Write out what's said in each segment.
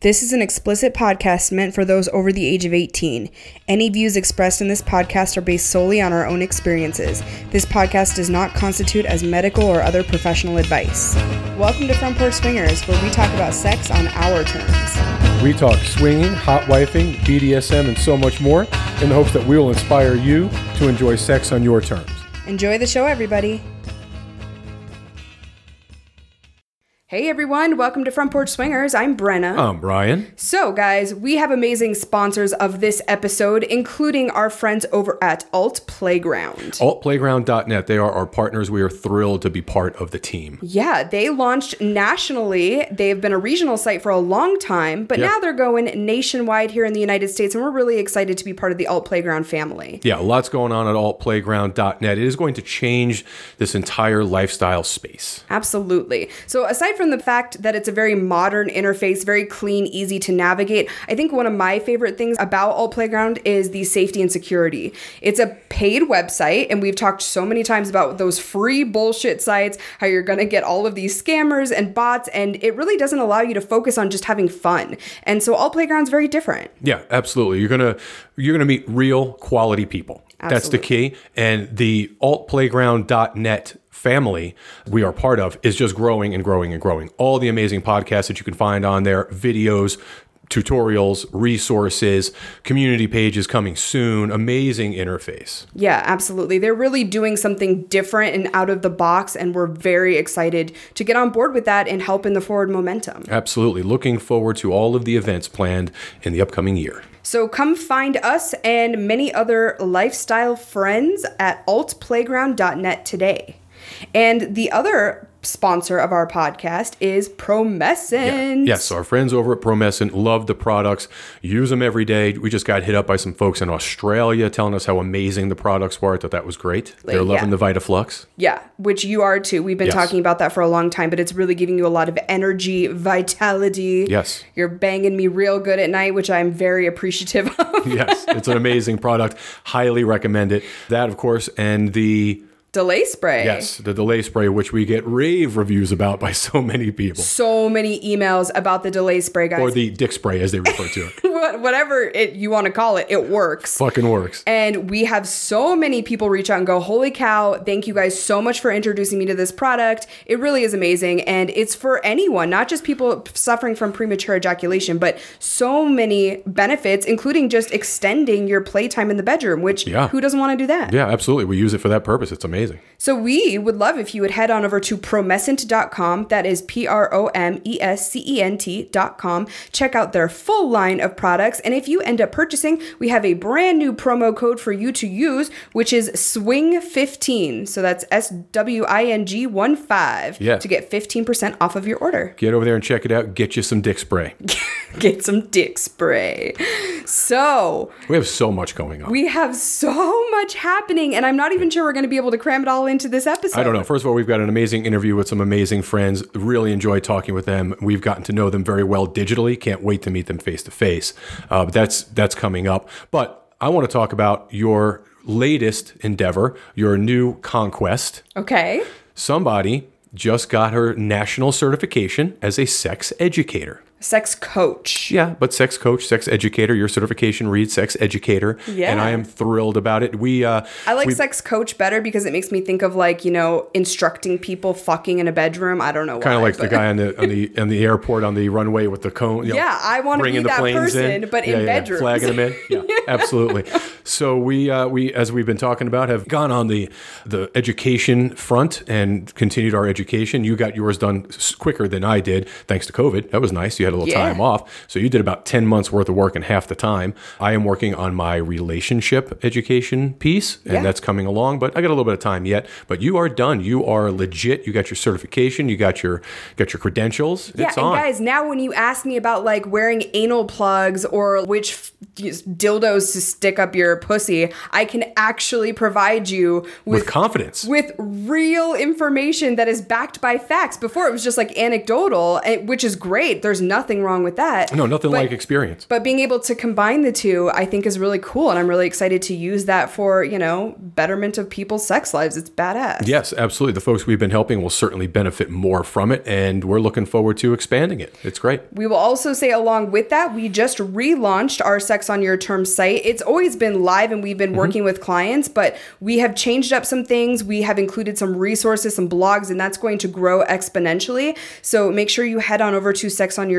This is an explicit podcast meant for those over the age of 18. Any views expressed in this podcast are based solely on our own experiences. This podcast does not constitute as medical or other professional advice. Welcome to Front Porch Swingers, where we talk about sex on our terms. We talk swinging, hot wifing, BDSM, and so much more in the hopes that we will inspire you to enjoy sex on your terms. Enjoy the show, everybody. Hey everyone, welcome to Front Porch Swingers. I'm Brenna. I'm Brian. So, guys, we have amazing sponsors of this episode, including our friends over at Alt Playground. Altplayground.net. They are our partners. We are thrilled to be part of the team. Yeah, they launched nationally. They've been a regional site for a long time, but Yeah. now they're going nationwide here in the United States, and we're really excited to be part of the Alt Playground family. Yeah, lots going on at altplayground.net. It is going to change this entire lifestyle space. Absolutely. So, aside from the fact that it's a very modern interface, very clean, easy to navigate, I think one of my favorite things about Alt Playground is the safety and security. It's a paid website, and we've talked so many times about those free bullshit sites, how you're to get all of these scammers and bots, and it really doesn't allow you to focus on just having fun. And so, Alt Playground's very different. Yeah, absolutely. You're gonna you're gonna meet real quality people. That's the key. And the altplayground.net family we are part of is just growing and growing and growing. All the amazing podcasts that you can find on there, videos, tutorials, resources, community pages coming soon. Amazing interface. Yeah, absolutely. They're really doing something different and out of the box, and we're very excited to get on board with that and help in the forward momentum. Absolutely. Looking forward to all of the events planned in the upcoming year. So come find us and many other lifestyle friends at altplayground.net today. And the other sponsor of our podcast is Promescent. Yes, our friends over at Promescent love the products, use them every day. We just got hit up by some folks in Australia telling us how amazing the products were. I thought that was great. They're loving yeah. the VitaFlux. Yeah, which you are too. We've been Yes. talking about that for a long time, but it's really giving you a lot of energy, vitality. Yes. You're banging me real good at night, which I'm very appreciative of. yes, it's an amazing product. Highly recommend it. That, of course, and the Delay spray. yes, the delay spray, which we get rave reviews about by so many people, So many emails about the delay spray, guys. or the dick spray as they refer to it. Whatever it, you want to call it, it works. Fucking works. And we have so many people reach out and go, Holy cow, thank you guys so much for introducing me to this product. It really is amazing. And it's for anyone, not just people suffering from premature ejaculation, but so many benefits, including just extending your playtime in the bedroom, which Yeah. who doesn't want to do that? Yeah, absolutely. We use it for that purpose. It's amazing. So we would love if you would head on over to promescent.com. That is P R O M E S C E N T.com. Check out their full line of products. And if you end up purchasing, we have a brand new promo code for you to use, which is SWING15. So that's S W I N G 1 5 Yeah. to get 15% off of your order. Get over there and check it out. Get you some dick spray. Get some dick spray. So We have so much going on. we have so much happening, and I'm not even sure we're going to be able to cram it all into this episode. I don't know. First of all, we've got an amazing interview with some amazing friends. Really enjoyed talking with them. We've gotten to know them very well digitally. Can't wait to meet them face to face. Uh, But that's that's coming up. But I want to talk about your latest endeavor, your new conquest. Okay. Somebody just got her national certification as a sex educator. Sex coach. Yeah, but sex coach, sex educator. Your certification reads sex educator, Yeah. and I am thrilled about it. We uh, I like we- sex coach better because it makes me think of like, you know, instructing people fucking in a bedroom. I don't know kind of like the guy on the on the on the airport on the runway with the cone. you know, Yeah, I wanna bringing be the that person, but in yeah, yeah, yeah, bedrooms. flagging them in. Yeah, absolutely. So we uh, we as we've been talking about have gone on the the education front and continued our education. You got yours done quicker than I did, thanks to COVID. That was nice. You had a little Yeah. time off, so you did about ten months worth of work in half the time. I am working on my relationship education piece, and Yeah. that's coming along. But I got a little bit of time yet. But you are done. You are legit. You got your certification. You got your got your credentials. Yeah, it's and on. guys, now when you ask me about like wearing anal plugs or which f- dildos to stick up your pussy, I can actually provide you with with confidence. with real information that is backed by facts. Before it was just like anecdotal, eh, which is great. There's nothing nothing wrong with that. No, nothing But- like experience. But being able to combine the two, I think, is really cool, and I'm really excited to use that for you know betterment of people's sex lives. It's badass. Yes, absolutely. The folks we've been helping will certainly benefit more from it, and we're looking forward to expanding it. It's great. We will also say, along with that, we just relaunched our Sex on Your Terms site. It's always been live and we've been mm-hmm. working with clients, but we have changed up some things. We have included some resources, some blogs, and that's going to grow exponentially. So make sure you head on over to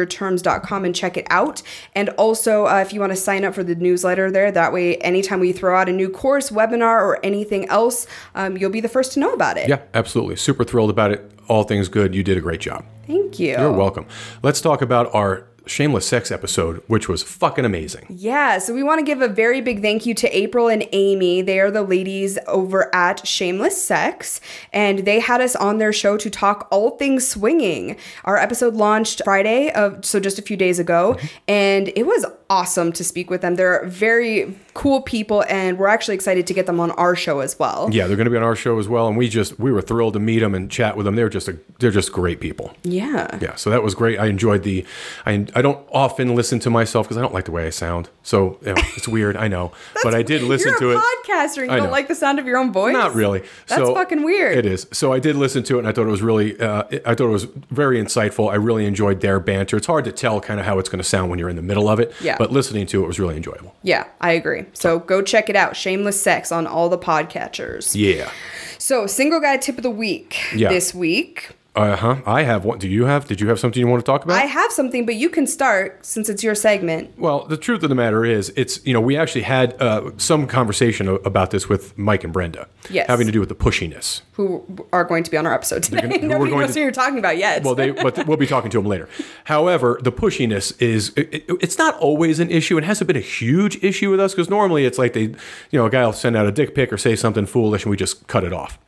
sexonyourterms.com and check it out. And also, uh, if you want to sign up for the newsletter there, that way, anytime we throw out a new course, webinar, or anything else, um, you'll be the first to know about it. Yeah, absolutely. Super thrilled about it. All things good. You did a great job. Thank you. You're welcome. Let's talk about our shameless sex episode, which was fucking amazing. Yeah, so we want to give a very big thank you to April and Amy. They are the ladies over at Shameless Sex, and they had us on their show to talk all things swinging. Our episode launched Friday of so just a few days ago, mm-hmm. and it was awesome to speak with them. They're very cool people, and we're actually excited to get them on our show as well. Yeah, they're going to be on our show as well, and we just we were thrilled to meet them and chat with them. They're just a, they're just great people. Yeah. Yeah, so that was great. I enjoyed the. I, I don't often listen to myself because I don't like the way I sound. So you know, it's weird, I know, but I did listen You're to it. podcaster and you don't like the sound of your own voice? Not really. That's So fucking weird. It is. So I did listen to it, and I thought it was really. Uh, I thought it was very insightful. I really enjoyed their banter. It's hard to tell kind of how it's going to sound when you're in the middle of it. Yeah. But listening to it was really enjoyable. Yeah, I agree. So go check it out. Shameless Sex on all the podcatchers. Yeah. So, single guy tip of the week Yeah. this week. Uh huh. I have one. Do you have? Did you have something you want to talk about? I have something, but you can start since it's your segment. Well, the truth of the matter is, it's you know we actually had uh, some conversation about this with Mike and Brenda, Yes. having to do with the pushiness. Who are going to be on our episode today? gonna- Nobody going knows to- who you're talking about yet. Well, they but we'll be talking to them later. However, the pushiness is it, it- it's not always an issue. It hasn't been a huge issue with us because normally it's like they, you know, a guy will send out a dick pic or say something foolish and we just cut it off.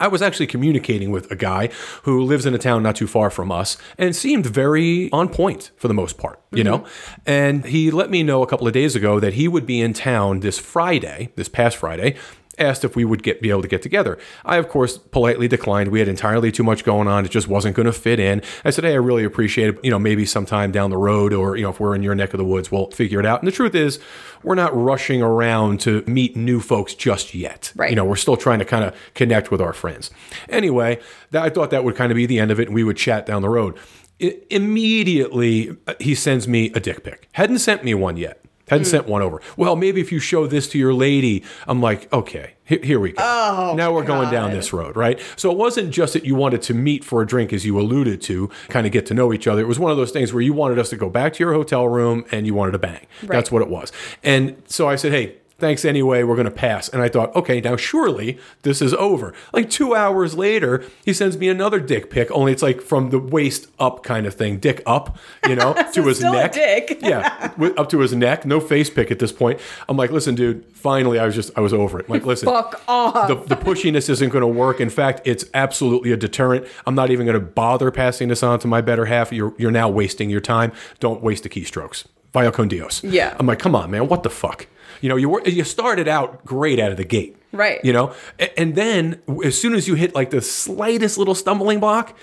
I was actually communicating with a guy who lives in a town not too far from us and seemed very on point for the most part, you know? And he let me know a couple of days ago that he would be in town this Friday, this past Friday, asked if we would get be able to get together. I of course politely declined. We had entirely too much going on. It just wasn't going to fit in. I said, "Hey, I really appreciate it. You know, maybe sometime down the road or, you know, if we're in your neck of the woods, we'll figure it out." And the truth is, we're not rushing around to meet new folks just yet. Right. You know, we're still trying to kind of connect with our friends. Anyway, that, I thought that would kind of be the end of it and we would chat down the road. I, immediately, uh, he sends me a dick pic. Hadn't sent me one yet. Hadn't sent hmm. one over. Well, maybe if you show this to your lady, I'm like, okay, here, here we go. Oh, now we're going down this road, right? So it wasn't just that you wanted to meet for a drink, as you alluded to, kind of get to know each other. It was one of those things where you wanted us to go back to your hotel room and you wanted to bang. That's what it was. And so I said, hey, thanks anyway, we're going to pass. And I thought, okay, now surely this is over. Like two hours later, he sends me another dick pic, only it's like from the waist up kind of thing, dick up, you know, to his neck. dick. yeah, with, up to his neck, no face pic at this point. I'm like, listen, dude, finally, I was just, I was over it. I'm like, listen, Fuck off. the, the pushiness isn't going to work. In fact, it's absolutely a deterrent. I'm not even going to bother passing this on to my better half. You're, you're now wasting your time. Don't waste the keystrokes. Via con Dios. Yeah. I'm like, come on, man. What the fuck? You know, you were, you started out great out of the gate. Right. You know, and then as soon as you hit like the slightest little stumbling block,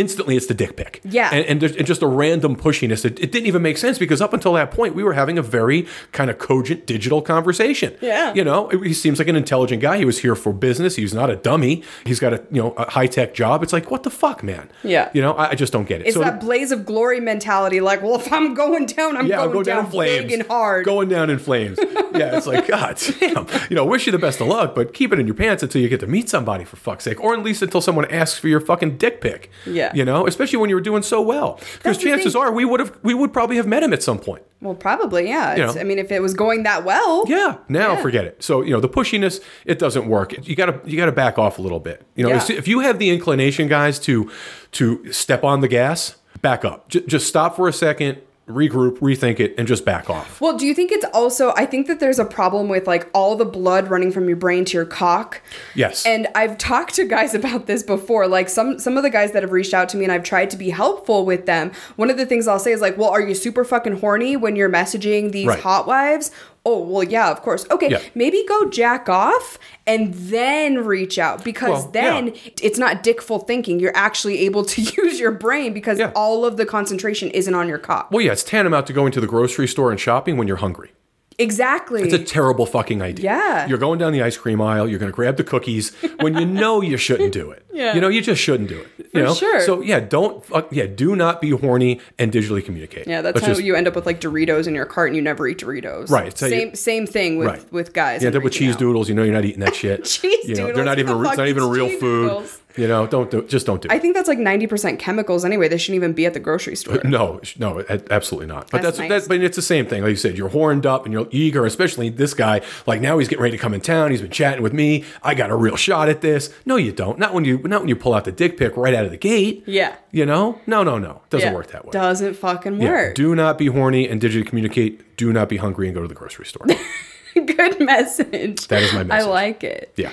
instantly it's the dick pic. Yeah. And, and, there's, and just a random pushiness. It, it didn't even make sense because up until that point, we were having a very kind of cogent digital conversation. Yeah. You know, he seems like an intelligent guy. He was here for business. He's not a dummy. He's got a, you know, a high tech job. It's like, what the fuck, man? Yeah. You know, I, I just don't get it. it's So that blaze of glory mentality. Like, well, if I'm going down, I'm yeah, going go down, down, in flames. big and hard. Going down in flames. yeah, it's like, God damn. You know, wish you the best of luck, but keep it in your pants until you get to meet somebody for fuck's sake. Or at least until someone asks for your fucking dick pic. Yeah. You know, especially when you were doing so well. Because chances are we would have we would probably have met him at some point. well, probably, yeah. It's- know. I mean, if it was going that well. Yeah. Now Yeah. forget it. So, you know, the pushiness, it doesn't work. You gotta you gotta back off a little bit. You know, Yeah. if you have the inclination, guys, to to step on the gas, back up. J- just stop for a second, regroup, rethink it, and just back off. Well, do you think it's also? I think that there's a problem with like all the blood running from your brain to your cock. Yes. And I've talked to guys about this before. Like some some of the guys that have reached out to me and I've tried to be helpful with them. One of the things I'll say is like, "Well, are you super fucking horny when you're messaging these Right. hot wives?" Oh, well, yeah, of course. Okay, Yeah. maybe go jack off and then reach out because Well, then yeah. it's not dickful thinking. You're actually able to use your brain because Yeah. all of the concentration isn't on your cock. Well, yeah, it's tantamount to going to the grocery store and shopping when you're hungry. Exactly. It's a terrible fucking idea. Yeah. You're going down the ice cream aisle, you're going to grab the cookies when you know you shouldn't do it. Yeah. You know, you just shouldn't do it. You know? sure. So, yeah, don't, fuck, yeah, do not be horny and digitally communicate. yeah, that's Let's how just- you end up with like Doritos in your cart and you never eat Doritos. Right, so you- Same same thing with Right. with guys. You end up with cheese out. doodles. You know you're not eating that shit. Cheese you know, doodles? They're not even the it's not even real cheese food. You know, don't do just don't do it. I think that's like 90% chemicals anyway. They shouldn't even be at the grocery store. No, no, absolutely not. But That's that's, nice. that, but it's the same thing. Like you said, you're horned up and you're eager, especially this guy. Like now he's getting ready to come in town. He's been chatting with me. I got a real shot at this. No, you don't. Not when you not when you pull out the dick pic right out of the gate. Yeah. You know? No, no, no. Doesn't Yeah. work that way. Doesn't fucking work. Yeah. work. Do not be horny and digitally communicate. Do not be hungry and go to the grocery store. Good message. That is my message. I like it. yeah.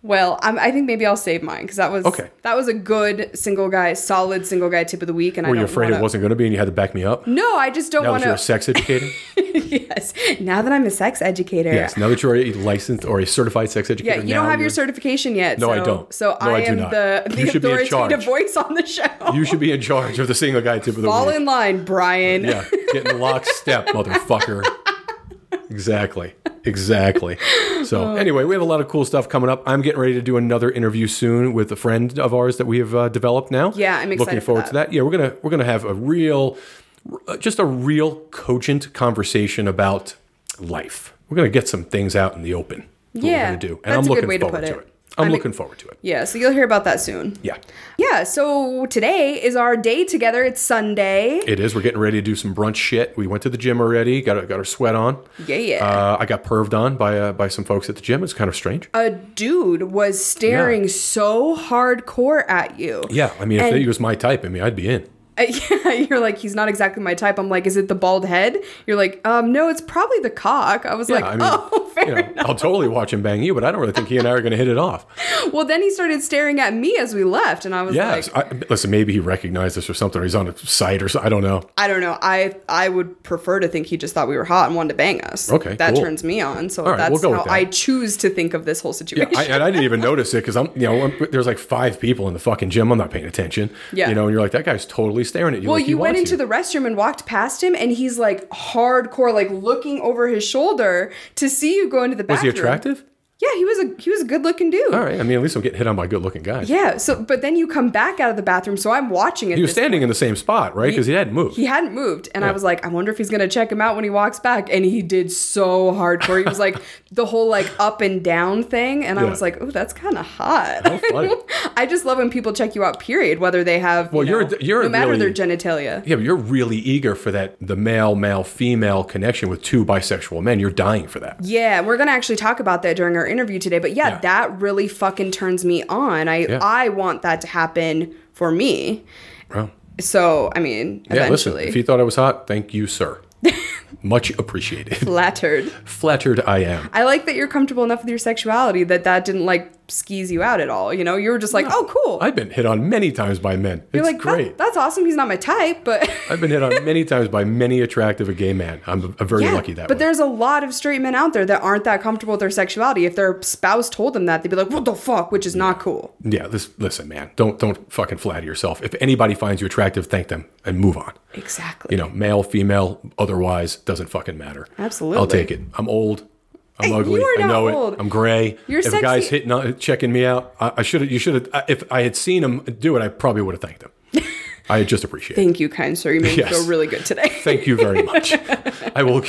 Well, I'm, I think maybe I'll save mine because that was Okay. That was a good single guy, solid single guy tip of the week, and I Were you afraid wanna, it wasn't going to be and you had to back me up? No, I just don't Now want that you're a sex educator? yes. Now that I'm a sex educator. yes. Now that you're a licensed or a certified sex educator. Yeah, you don't have your you're- certification yet. No, so, I don't. So No, I, I do am not. the, the should be in authoritative voice on the show. You should be in charge of the single guy tip of the Fall week. Fall in line, Brian. Yeah, get in lockstep, motherfucker. Exactly. Exactly. So, anyway, we have a lot of cool stuff coming up. I'm getting ready to do another interview soon with a friend of ours that we have uh, developed now. Yeah, I'm excited Looking for forward that. to that. Yeah, we're gonna we're gonna have a real, uh, just a real cogent conversation about life. We're gonna get some things out in the open. Yeah, we're gonna do, and that's I'm a good looking way to forward put to it. I'm I'm- looking forward to it. Yeah, so you'll hear about that soon. Yeah, Yeah, so today is our day together. It's Sunday. it is. We're getting ready to do some brunch shit. We went to the gym already. Got our- got our sweat on. Yeah, yeah. Uh, I got perved on by uh, by some folks at the gym. It's kind of strange. a dude was staring so hardcore at you. Yeah, I mean, if And- he was my type, I mean, I'd be in. Yeah, you're like, he's not exactly my type. I'm like, is it the bald head? You're like, um, no, it's probably the cock. I was Yeah, like, I mean, oh, fair you know, enough. I'll totally watch him bang you, but I don't really think he and I are going to hit it off. Well, then he started staring at me as we left, and I was Yes, like, I, listen, maybe he recognized us or something, or he's on a site or something. I don't know. I don't know. I I would prefer to think he just thought we were hot and wanted to bang us. Okay, that cool. turns me on. So right, that's we'll how that. I choose to think of this whole Yeah, situation. I, and I didn't even notice it because I'm, you know, I'm- there's like five people in the fucking gym. I'm not paying attention. Yeah. you know, and you're like, that guy's totally staring at you. well, like you went into the restroom and walked past him, and he's like hardcore, like looking over his shoulder to see you go into the Was bathroom. he attractive? Yeah, he was a he was a good looking dude. All right. I mean, at least I'm getting hit on by good-looking guys. Yeah. So, but then you come back out of the bathroom, so I'm watching it. He was standing in the same spot, right? Because he hadn't moved. He hadn't moved, and I was like, I wonder if he's gonna check him out when he walks back. And he did so hardcore. He was like the whole like up and down thing, and I was like, oh, that's kind of hot. I just love when people check you out. Period. Whether they have Well, you you're- know, you're no matter really- their genitalia. Yeah, but you're really eager for that the male male female connection with two bisexual men. You're dying for that. Yeah, we're gonna actually talk about that during our interview today. But yeah, Yeah. that really fucking turns me on. I Yeah. I want that to happen for me. So I mean, yeah. eventually, Listen, if you thought I was hot, thank you, sir. Much appreciated. flattered. Flattered I am. I like that you're comfortable enough with your sexuality that that didn't like skis you out at all. You know, you were just like, oh, cool. I've been hit on many times by men. you're It's like, great. "That- that's awesome. He's not my type, but I've been hit on many times by many attractive gay men. I'm, I'm very yeah. lucky that but way. there's a lot of straight men out there that aren't that comfortable with their sexuality. If their spouse told them that, they'd be like, what the fuck, which is not cool. Yeah, this, listen, man. Don't don't fucking flatter yourself. If anybody finds you attractive, thank them and move on. Exactly. You know, male, female, otherwise, doesn't fucking matter. Absolutely. I'll take it. I'm old. I'm ugly. I know old. it. I'm gray. You're if a guy's sexy. hitting on, checking me out, I, I should have. You should have. If I had seen him do it, I probably would have thanked him. I just appreciate it. Thank you, kind sir. You made Yes. me feel really good today. Thank you very much. I will.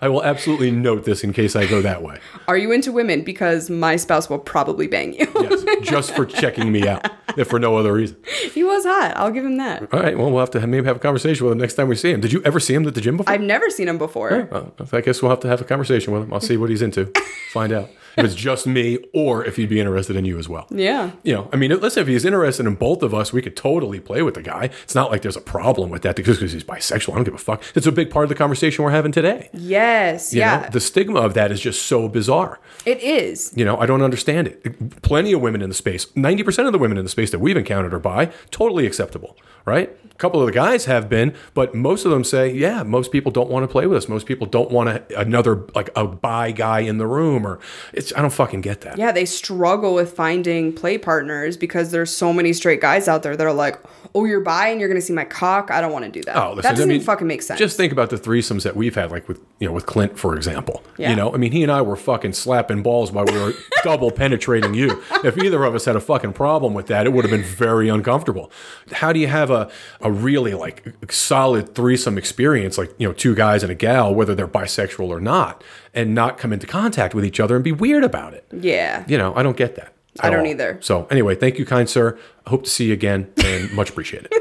I will absolutely note this in case I go that way. Are you into women? Because my spouse will probably bang you. Yes, just for checking me out, if for no other reason. he was hot. I'll give him that. All right. Well, we'll have to maybe have a conversation with him next time we see him. Did you ever see him at the gym before? I've never seen him before. Well, I guess we'll have to have a conversation with him. I'll see what he's into. Find out. If it's just me or if he'd be interested in you as well. Yeah. You know, I mean, listen, if he's interested in both of us, we could totally play with the guy. It's not like there's a problem with that because he's bisexual. I don't give a fuck. It's a big part of the conversation we're having today. Yes. You yeah. know, the stigma of that is just so bizarre. it is. You know, I don't understand it. Plenty of women in the space, 90% of the women in the space that we've encountered are bi, totally acceptable, right? A couple of the guys have been, but most of them say, yeah, most people don't want to play with us. Most people don't want a, another, like a bi guy in the room, or it's, I don't fucking get that. Yeah, they struggle with finding play partners because there's so many straight guys out there that are like, "Oh, you're bi and you're gonna see my cock. I don't want to do that." Oh, listen, that doesn't I mean, fucking make sense. Just think about the threesomes that we've had, like with you know with Clint, for example. Yeah. You know, I mean, he and I were fucking slapping balls while we were double penetrating you. If either of us had a fucking problem with that, it would have been very uncomfortable. How do you have a a really like solid threesome experience, like you know, two guys and a gal, whether they're bisexual or not, and not come into contact with each other and be weird about it? yeah. You know, I don't get that. I don't all. either. So anyway, thank you, kind sir. I hope to see you again and much appreciated.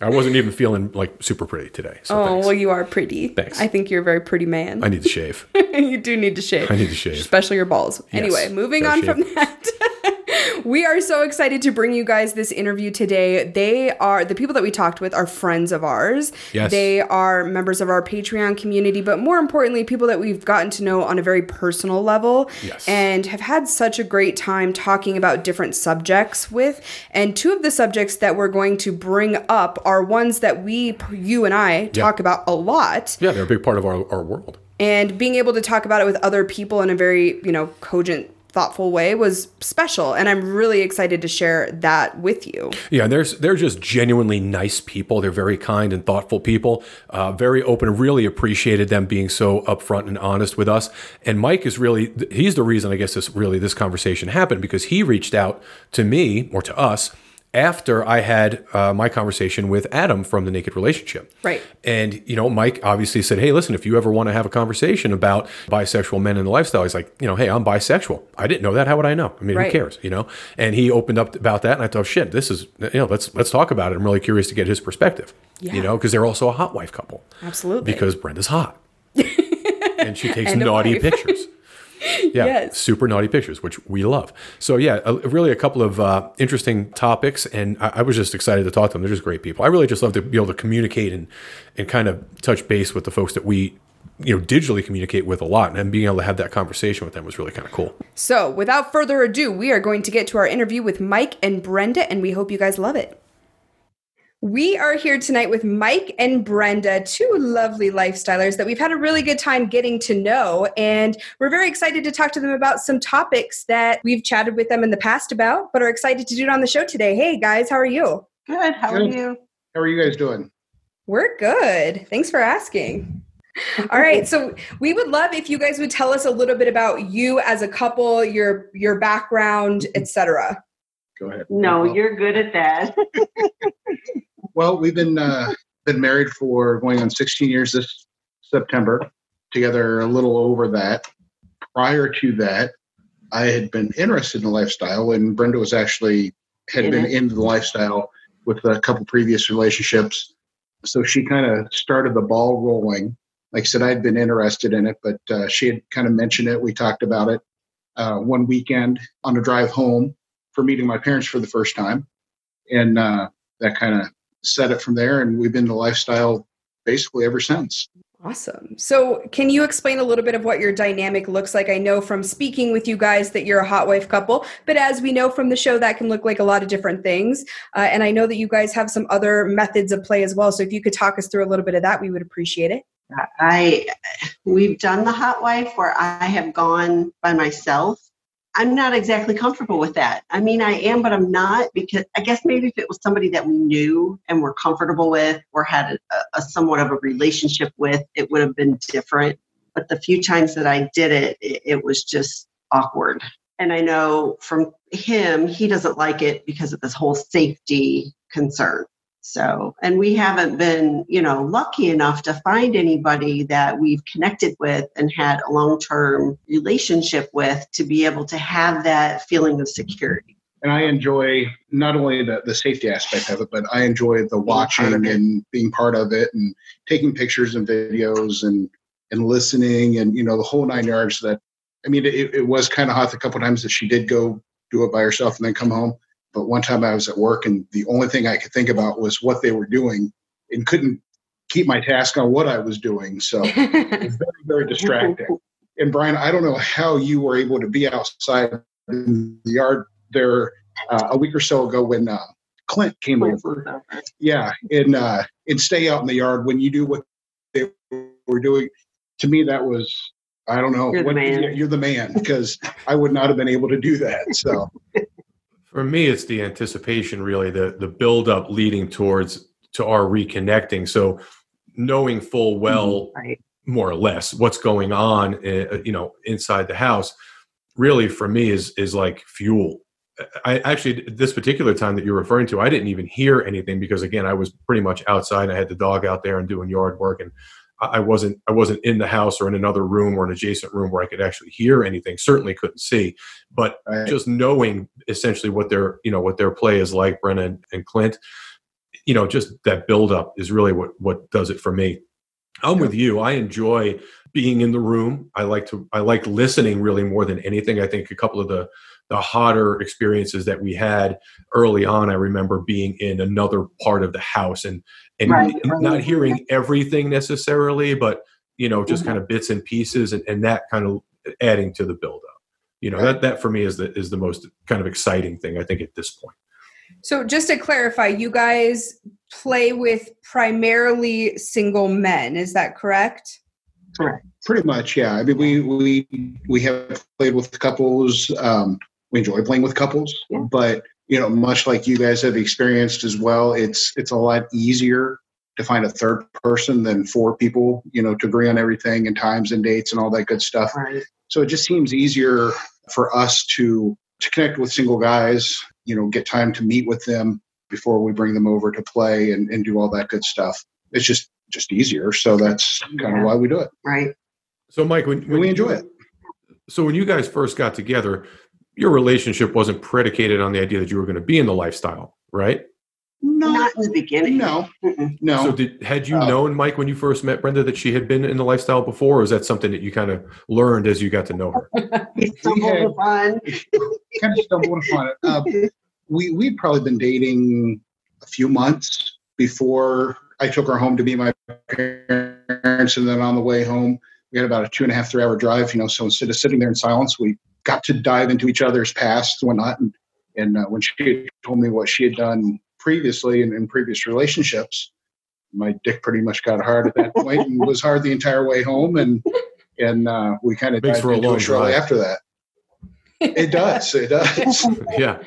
I wasn't even feeling like super pretty today. So Oh, thanks. well, you are pretty. Thanks. I think you're a very pretty man. I need to shave. you do need to shave. I need to shave. Especially your balls. Anyway, moving on from that. we are so excited to bring you guys this interview today. They are the people that we talked with are friends of ours. Yes. They are members of our Patreon community, but more importantly, people that we've gotten to know on a very personal level Yes. and have had such a great time talking about different subjects with. And two of the subjects that we're going to bring up are ones that we, you and I, talk about a lot Yeah, they're a big part of our, our world. and being able to talk about it with other people in a very you know cogent thoughtful way was special and i'm really excited to share that with you Yeah, and there's they're just genuinely nice people. They're very kind and thoughtful people. Uh, very open. Really appreciated them being so upfront and honest with us. And Mike is really he's the reason I guess this really this conversation happened because he reached out to me or to us after I had uh, my conversation with Adam from the Naked Relationship. Right. And you know, Mike obviously said, "Hey, listen, if you ever want to have a conversation about bisexual men and the lifestyle," he's like, "You know, hey, I'm bisexual. I didn't know that. How would I know? I mean, Right. who cares? You know?" And he opened up about that, and I thought, "Shit, this is you know, let's let's talk about it. I'm really curious to get his perspective. Yeah. You know, because they're also a hot wife couple. Absolutely. Because Brenda's hot, and she takes And naughty pictures. Yeah, Yes. super naughty pictures, which we love. So yeah, a, really a couple of uh, interesting topics, and I, I was just excited to talk to them. They're just great people. I really just love to be able to communicate and and kind of touch base with the folks that we you know digitally communicate with a lot, and being able to have that conversation with them was really kind of cool. so without further ado we are going to get to our interview with mike and brenda and we hope you guys love it we are here tonight with Mike and Brenda, two lovely lifestylers that we've had a really good time getting to know. And we're very excited to talk to them about some topics that we've chatted with them in the past about, but are excited to do it on the show today. Hey guys, how are you? Good. How are you? How are you guys doing? We're good. Thanks for asking. All right, so we would love if you guys would tell us a little bit about you as a couple, your your background, etc. Go ahead. No, you're good at that. Well, we've been uh, been married for going on 16 years this September. Together a little over that. Prior to that, I had been interested in the lifestyle, and Brenda was actually had In been it. into the lifestyle with a couple previous relationships. So she kind of started the ball rolling. Like I said, I'd been interested in it, but uh, she had kind of mentioned it. We talked about it uh, one weekend on a drive home for meeting my parents for the first time, and uh, that kind of set it from there. And we've been the lifestyle basically ever since. Awesome. So, can you explain a little bit of what your dynamic looks like? I know from speaking with you guys that you're a hot wife couple, but as we know from the show, that can look like a lot of different things. Uh, and I know that you guys have some other methods of play as well. So, if you could talk us through a little bit of that, we would appreciate it. I we've done the hot wife where I have gone by myself. I'm not exactly comfortable with that. I mean, I am, but I'm not because I guess maybe if it was somebody that we knew and were comfortable with or had a, a somewhat of a relationship with, it would have been different. But the few times that I did it, it, it was just awkward. And I know from him, he doesn't like it because of this whole safety concern. So, and we haven't been, you know, lucky enough to find anybody that we've connected with and had a long term relationship with to be able to have that feeling of security. And I enjoy not only the, the safety aspect of it, but I enjoy the watching and being part of it and taking pictures and videos and and listening and you know the whole nine yards that I mean, it, it was kind of hot the couple times that she did go do it by herself and then come home. But one time I was at work and the only thing I could think about was what they were doing and couldn't keep my task on what I was doing. So it was very, very distracting. And Brian, I don't know how you were able to be outside in the yard there uh, a week or so ago when uh, Clint came over. Yeah, and uh, and stay out in the yard when you do what they were doing. To me, that was I don't know. You're the what, man. You're the man because I would not have been able to do that. So For me, it's the anticipation, really, the the build up leading towards to our reconnecting. So knowing full well, Right. more or less, what's going on, uh, you know, inside the house, really for me is is like fuel. I actually this particular time that you're referring to, I didn't even hear anything because again, I was pretty much outside. I had the dog out there and doing yard work, and I wasn't I wasn't in the house or in another room or an adjacent room where I could actually hear anything. Certainly couldn't see, but Right. just knowing essentially what their you know what their play is like, Brenna and Clint, you know, just that build up is really what what does it for me. I'm with you. I enjoy being in the room. I like to I like listening really more than anything. I think a couple of the the hotter experiences that we had early on, I remember being in another part of the house and and Right, not hearing everything necessarily, but you know, just Mhm. kind of bits and pieces and, and that kind of adding to the build up. You know, that that for me is the is the most kind of exciting thing I think at this point. So just to clarify, you guys play with primarily single men, is that correct? Correct. pretty much, yeah. I mean, we we we have played with couples. Um, we enjoy playing with couples, Yeah. but you know, much like you guys have experienced as well, it's it's a lot easier to find a third person than four people. You know, to agree on everything and times and dates and all that good stuff. Right. So it just seems easier for us to to connect with single guys. You know, get time to meet with them before we bring them over to play and, and do all that good stuff. It's just just easier. So that's kind Yeah. of why we do it. Right. So, Mike, when, when we you- enjoy it. So, when you guys first got together, your relationship wasn't predicated on the idea that you were going to be in the lifestyle, right? No, Not in the beginning. no, Mm-mm. no. So, did had you Uh, known Mike when you first met Brenda that she had been in the lifestyle before, or is that something that you kind of learned as you got to know her? He stumbled had- upon. kind of stumbled upon it. Um, we we'd probably been dating a few months before I took her home to meet my parents, and then on the way home, we had about a two and a half, three hour drive. You know, so instead of sitting there in silence, we got to dive into each other's past and whatnot. And, and uh, when she told me what she had done previously in, in previous relationships, my dick pretty much got hard at that point and was hard the entire way home. And and uh, we kind of dived for a into it shortly drive. after that. It does. It does. yeah,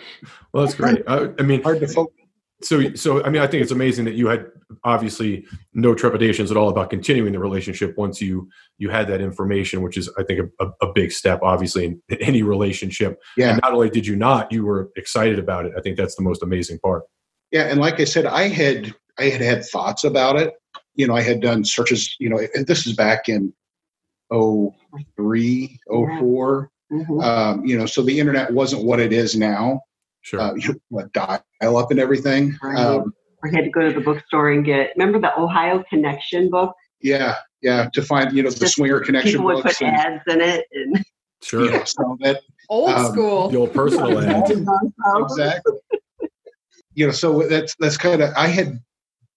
well, that's great. I, I mean, hard to focus. So so I mean, I think it's amazing that you had obviously no trepidations at all about continuing the relationship once you you had that information, which is I think a, a, a big step, obviously, in any relationship. Yeah. And not only did you not, you were excited about it. I think that's the most amazing part. Yeah, and like I said, I had I had had thoughts about it. You know, I had done searches. You know, and this is back in 03, 04. Mhm. Um, you know, so the internet wasn't what it is now. Sure. Uh, you what dial up and everything. Right. Um, I had to go to the bookstore and get. Remember the Ohio Connection book? yeah, yeah, to find you know the Just swinger connection People would books. put and, ads in it, and sure. you know, so that Old Um, school. The old personal ad. exactly. you know, so that's that's kind of I had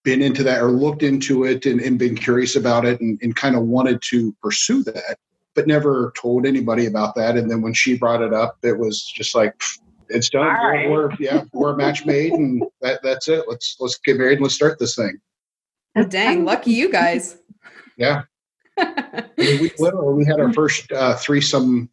been into that or looked into it and, and been curious about it and, and kind of wanted to pursue that, but never told anybody about that. And then when she brought it up, it was just like pfft, it's done. All We're- right. We're yeah, we're a match made, and that that's it. Let's let's get married and let's start this thing. Dang, lucky you guys. Yeah, I mean, we literally we had our first uh, threesome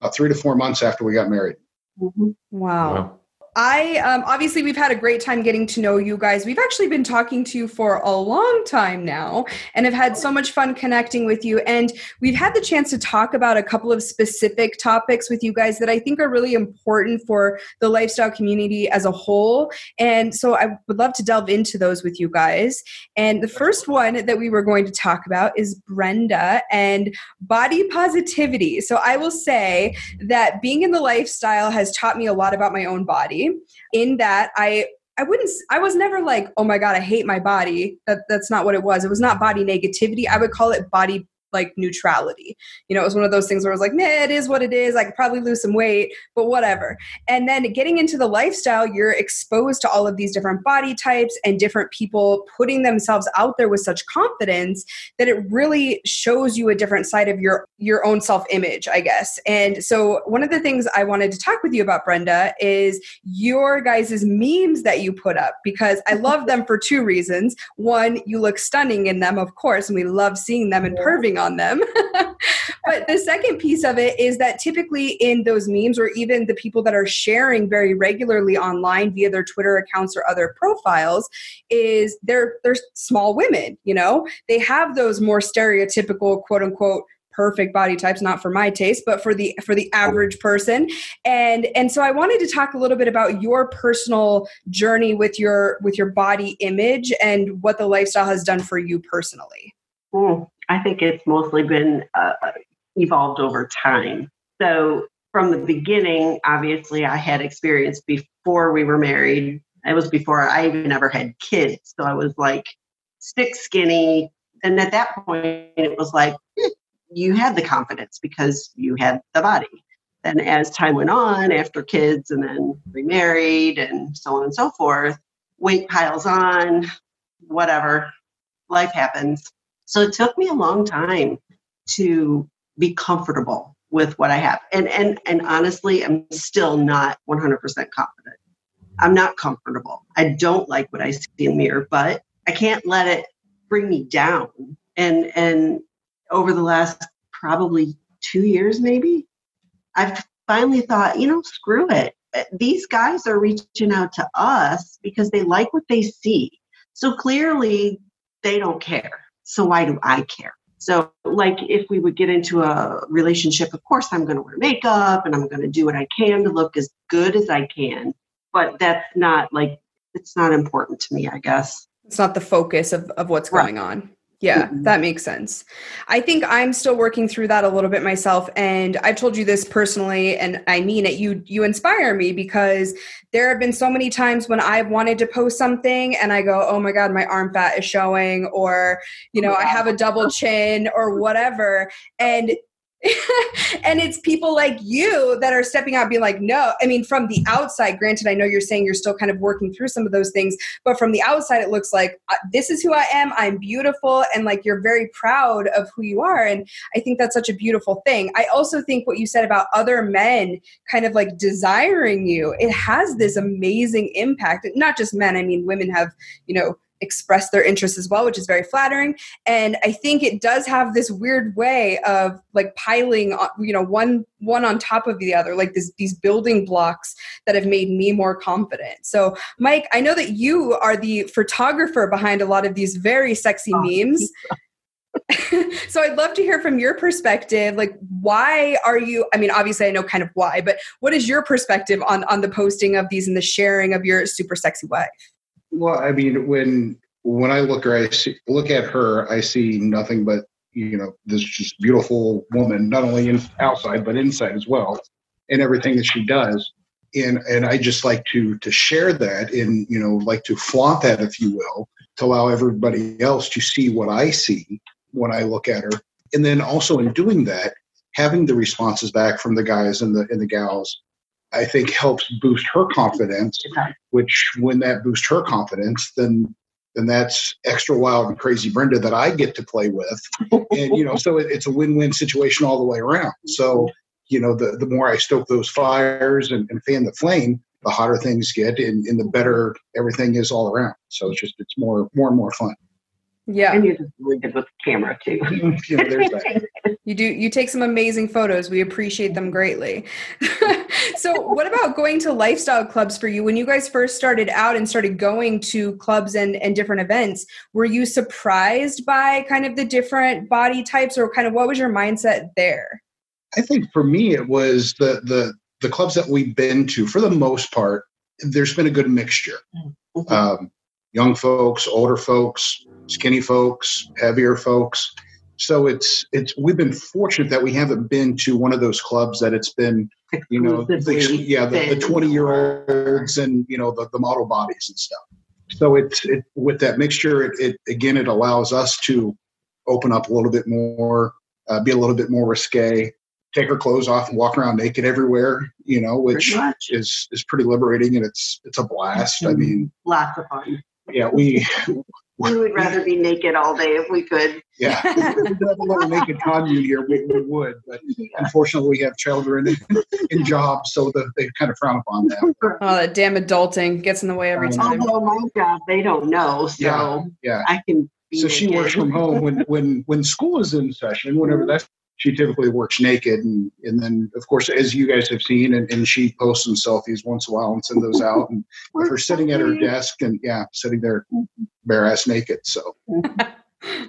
uh, three to four months after we got married. Mhm. wow. Wow. I um, obviously we've had a great time getting to know you guys. We've actually been talking to you for a long time now, and have had so much fun connecting with you. And we've had the chance to talk about a couple of specific topics with you guys that I think are really important for the lifestyle community as a whole. And so I would love to delve into those with you guys. And the first one that we were going to talk about is Brenda and body positivity. So I will say that being in the lifestyle has taught me a lot about my own body in that i i wouldn't I was never like oh my god i hate my body. That that's not what it was. It was not body negativity. I would call it body like neutrality. You know, it was one of those things where I was like, man, it is what it is. I could probably lose some weight, but whatever. And then getting into the lifestyle, you're exposed to all of these different body types and different people putting themselves out there with such confidence that it really shows you a different side of your your own self-image, I guess. And so one of the things I wanted to talk with you about, Brenda, is your guys' memes that you put up because I love them for two reasons. One, you look stunning in them, of course, and we love seeing them and perving on them. but the second piece of it is that typically in those memes, or even the people that are sharing very regularly online via their Twitter accounts or other profiles, is they're they're small women. You know, they have those more stereotypical quote unquote perfect body types not for my taste but for the for the average person and and so i wanted to talk a little bit about your personal journey with your with your body image and what the lifestyle has done for you personally mm, i think it's mostly been uh, evolved over time so from the beginning obviously i had experience before we were married it was before i even ever had kids so i was like stick skinny and at that point it was like eh, you had the confidence because you had the body. Then, as time went on, after kids and then remarried and so on and so forth, weight piles on, whatever, life happens. So it took me a long time to be comfortable with what I have. And and and honestly, I'm still not 100% confident. I'm not comfortable. I don't like what I see in the mirror, but I can't let it bring me down. And and over the last probably two years, maybe, I've finally thought, you know, screw it. These guys are reaching out to us because they like what they see. So clearly they don't care. So why do I care? So, like, if we would get into a relationship, of course, I'm going to wear makeup and I'm going to do what I can to look as good as I can. But that's not like, it's not important to me, I guess. It's not the focus of, of what's right. going on. Yeah, mm-hmm. that makes sense. I think I'm still working through that a little bit myself and I've told you this personally and I mean it you you inspire me because there have been so many times when I've wanted to post something and I go, "Oh my god, my arm fat is showing," or you know, I have a double chin or whatever and and it's people like you that are stepping out being like no i mean from the outside granted i know you're saying you're still kind of working through some of those things but from the outside it looks like uh, this is who i am i'm beautiful and like you're very proud of who you are and i think that's such a beautiful thing. I also think what you said about other men kind of like desiring you it has this amazing impact not just men i mean women have you know express their interests as well, which is very flattering. And I think it does have this weird way of like piling, you know, one one on top of the other, like this, these building blocks that have made me more confident. So, Mike, I know that you are the photographer behind a lot of these very sexy oh. memes. so I'd love to hear from your perspective like why are you I mean obviously I know kind of why but what is your perspective on on the posting of these and the sharing of your super sexy wife well, I mean, when when I look her, I see, look at her, I see nothing but you know this just beautiful woman, not only in, outside but inside as well, and everything that she does. And and I just like to to share that, and you know, like to flaunt that, if you will, to allow everybody else to see what I see when I look at her, and then also in doing that, having the responses back from the guys and the and the gals I think helps boost her confidence, which when that boosts her confidence, then then that's extra wild and crazy Brenda that I get to play with. and you know, so it, it's a win-win situation all the way around. So, you know, the, the more I stoke those fires and, and fan the flame, the hotter things get and, and the better everything is all around. So it's just it's more more and more fun. Yeah. And you're just really good with the camera too. you, do you take some amazing photos. We appreciate them greatly. so what about going to lifestyle clubs for you? When you guys first started out and started going to clubs and, and different events, were you surprised by kind of the different body types or kind of what was your mindset there? I think for me it was the the the clubs that we've been to, for the most part, there's been a good mixture. Mm-hmm. Um, young folks, older folks, skinny folks, heavier folks. So it's it's we've been fortunate that we haven't been to one of those clubs that it's been you know the, yeah the, 20 year olds and you know the, the model bodies and stuff. So it's it with that mixture it, it again it allows us to open up a little bit more uh, be a little bit more risque, take her clothes off and walk around naked everywhere, you know, which is is pretty liberating and it's it's a blast. Mm-hmm. I mean, lots of fun. Yeah, we we would rather be naked all day if we could. Yeah, if we have a little naked commune here, we, we would. But unfortunately, we have children and jobs, so the, they kind of frown upon that. Oh, that damn adulting gets in the way every um, time. Although my job, they don't know, so yeah, yeah. I can. so naked. she works from home when when when school is in session, whenever that's she typically works naked and and then of course as you guys have seen and, and she posts some selfies once in a while and send those out. And her sitting at her desk and yeah sitting there bare ass naked so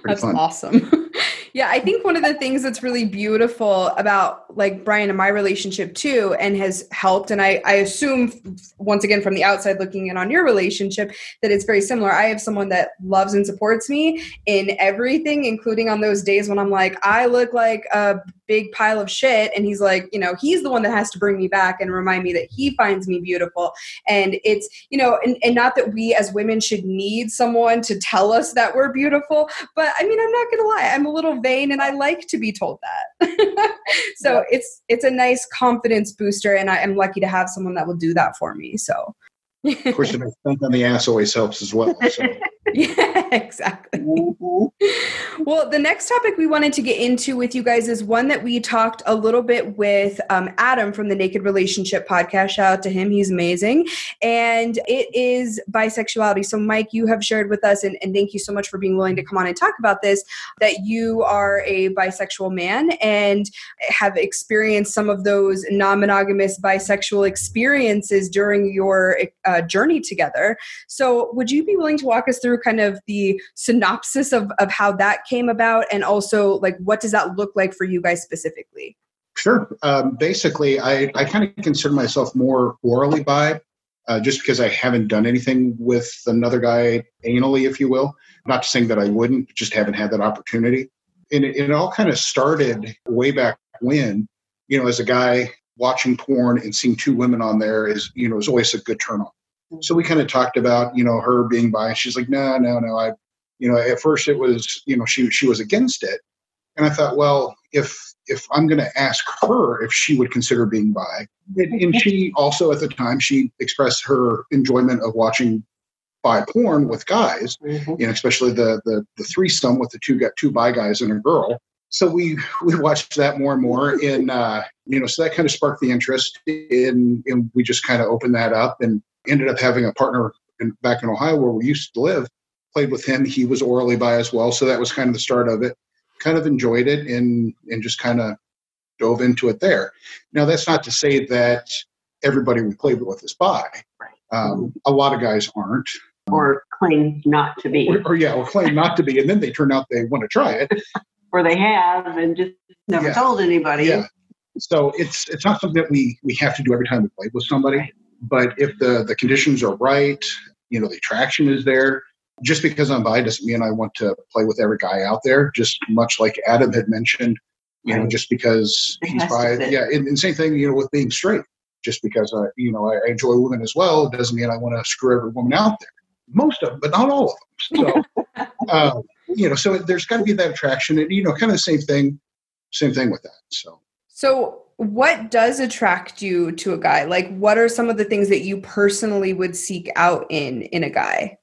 that's fun. awesome Yeah, I think one of the things that's really beautiful about like Brian and my relationship too, and has helped, and I, I assume once again from the outside looking in on your relationship that it's very similar. I have someone that loves and supports me in everything, including on those days when I'm like, I look like a big pile of shit and he's like you know he's the one that has to bring me back and remind me that he finds me beautiful. And it's you know and, and not that we as women should need someone to tell us that we're beautiful but i mean i'm not gonna lie i'm a little vain and i like to be told that. So yeah. it's it's a nice confidence booster and I, i'm lucky to have someone that will do that for me so of course, the thump on the ass always helps as well. So. yeah, exactly. Mm-hmm. Well, the next topic we wanted to get into with you guys is one that we talked a little bit with um, Adam from the Naked Relationship podcast. Shout out to him, he's amazing. And it is bisexuality. So, Mike, you have shared with us, and, and thank you so much for being willing to come on and talk about this, that you are a bisexual man and have experienced some of those non monogamous bisexual experiences during your. Uh, uh, journey together. So, would you be willing to walk us through kind of the synopsis of, of how that came about and also like what does that look like for you guys specifically? Sure. Um, basically, I, I kind of consider myself more orally bi, uh, just because I haven't done anything with another guy anally, if you will. Not saying that I wouldn't, just haven't had that opportunity. And it, it all kind of started way back when, you know, as a guy watching porn and seeing two women on there is, you know, is always a good turn on. So we kind of talked about, you know, her being bi. She's like, no, no, no. I, you know, at first it was, you know, she she was against it, and I thought, well, if if I'm going to ask her if she would consider being bi, and, and she also at the time she expressed her enjoyment of watching bi porn with guys, mm-hmm. you know, especially the the the threesome with the two got two bi guys and a girl. So we we watched that more and more, and uh, you know, so that kind of sparked the interest, in, and we just kind of opened that up and ended up having a partner in, back in Ohio where we used to live. Played with him. He was orally bi as well, so that was kind of the start of it. Kind of enjoyed it and and just kind of dove into it there. Now that's not to say that everybody we played with is bi. Right. Um, a lot of guys aren't. Or claim not to be. Or, or, yeah, or claim not to be, and then they turn out they want to try it. or they have and just never yeah. told anybody. Yeah. So it's it's not something that we we have to do every time we play with somebody. Right. But if the the conditions are right, you know, the attraction is there. Just because I'm bi doesn't mean I want to play with every guy out there. Just much like Adam had mentioned, you know, just because it he's bi, yeah, and, and, same thing, you know, with being straight. Just because I, you know, I, I enjoy women as well doesn't mean I want to screw every woman out there. Most of them, but not all of them. So, um, you know, so there's got to be that attraction, and you know, kind of the same thing, same thing with that. So, so what does attract you to a guy? Like, what are some of the things that you personally would seek out in in a guy?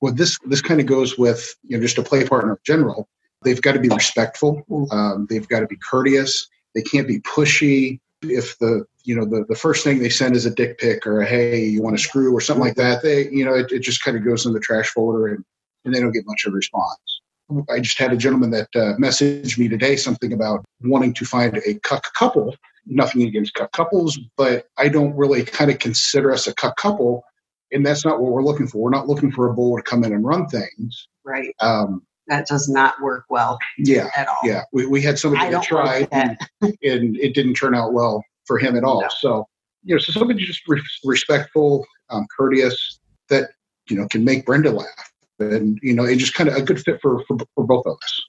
Well, this this kind of goes with you know just a play partner in general. They've got to be respectful. Um, they've got to be courteous. They can't be pushy. If the you know the, the first thing they send is a dick pic or a hey you want to screw or something like that, they you know it, it just kind of goes in the trash folder and, and they don't get much of a response. I just had a gentleman that uh, messaged me today something about wanting to find a cuck couple. Nothing against cuck couples, but I don't really kind of consider us a cuck couple, and that's not what we're looking for. We're not looking for a bull to come in and run things. Right. Um, that does not work well. Yeah. At all. Yeah. We, we had somebody that tried, and, and, it didn't turn out well for him at all. No. So you know, so somebody just re- respectful, um, courteous, that you know can make Brenna laugh and you know, it just kind of a good fit for, for, for both of us.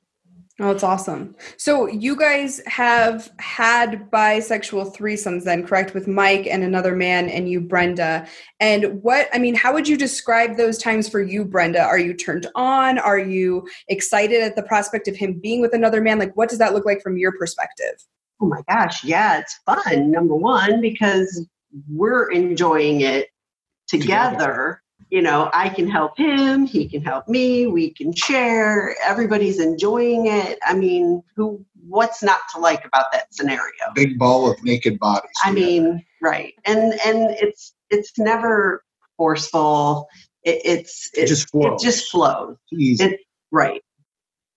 Oh, it's awesome. So you guys have had bisexual threesomes then, correct? With Mike and another man and you, Brenna. And what, I mean, how would you describe those times for you, Brenna? Are you turned on? Are you excited at the prospect of him being with another man? Like, what does that look like from your perspective? Oh my gosh, yeah, it's fun. Number one, because we're enjoying it together. together you know, I can help him, he can help me, we can share, everybody's enjoying it. I mean, who what's not to like about that scenario? Big ball of naked bodies. I mean, right. And and it's it's never forceful. It, it's it, it just flows. It just flows. Easy. It, right.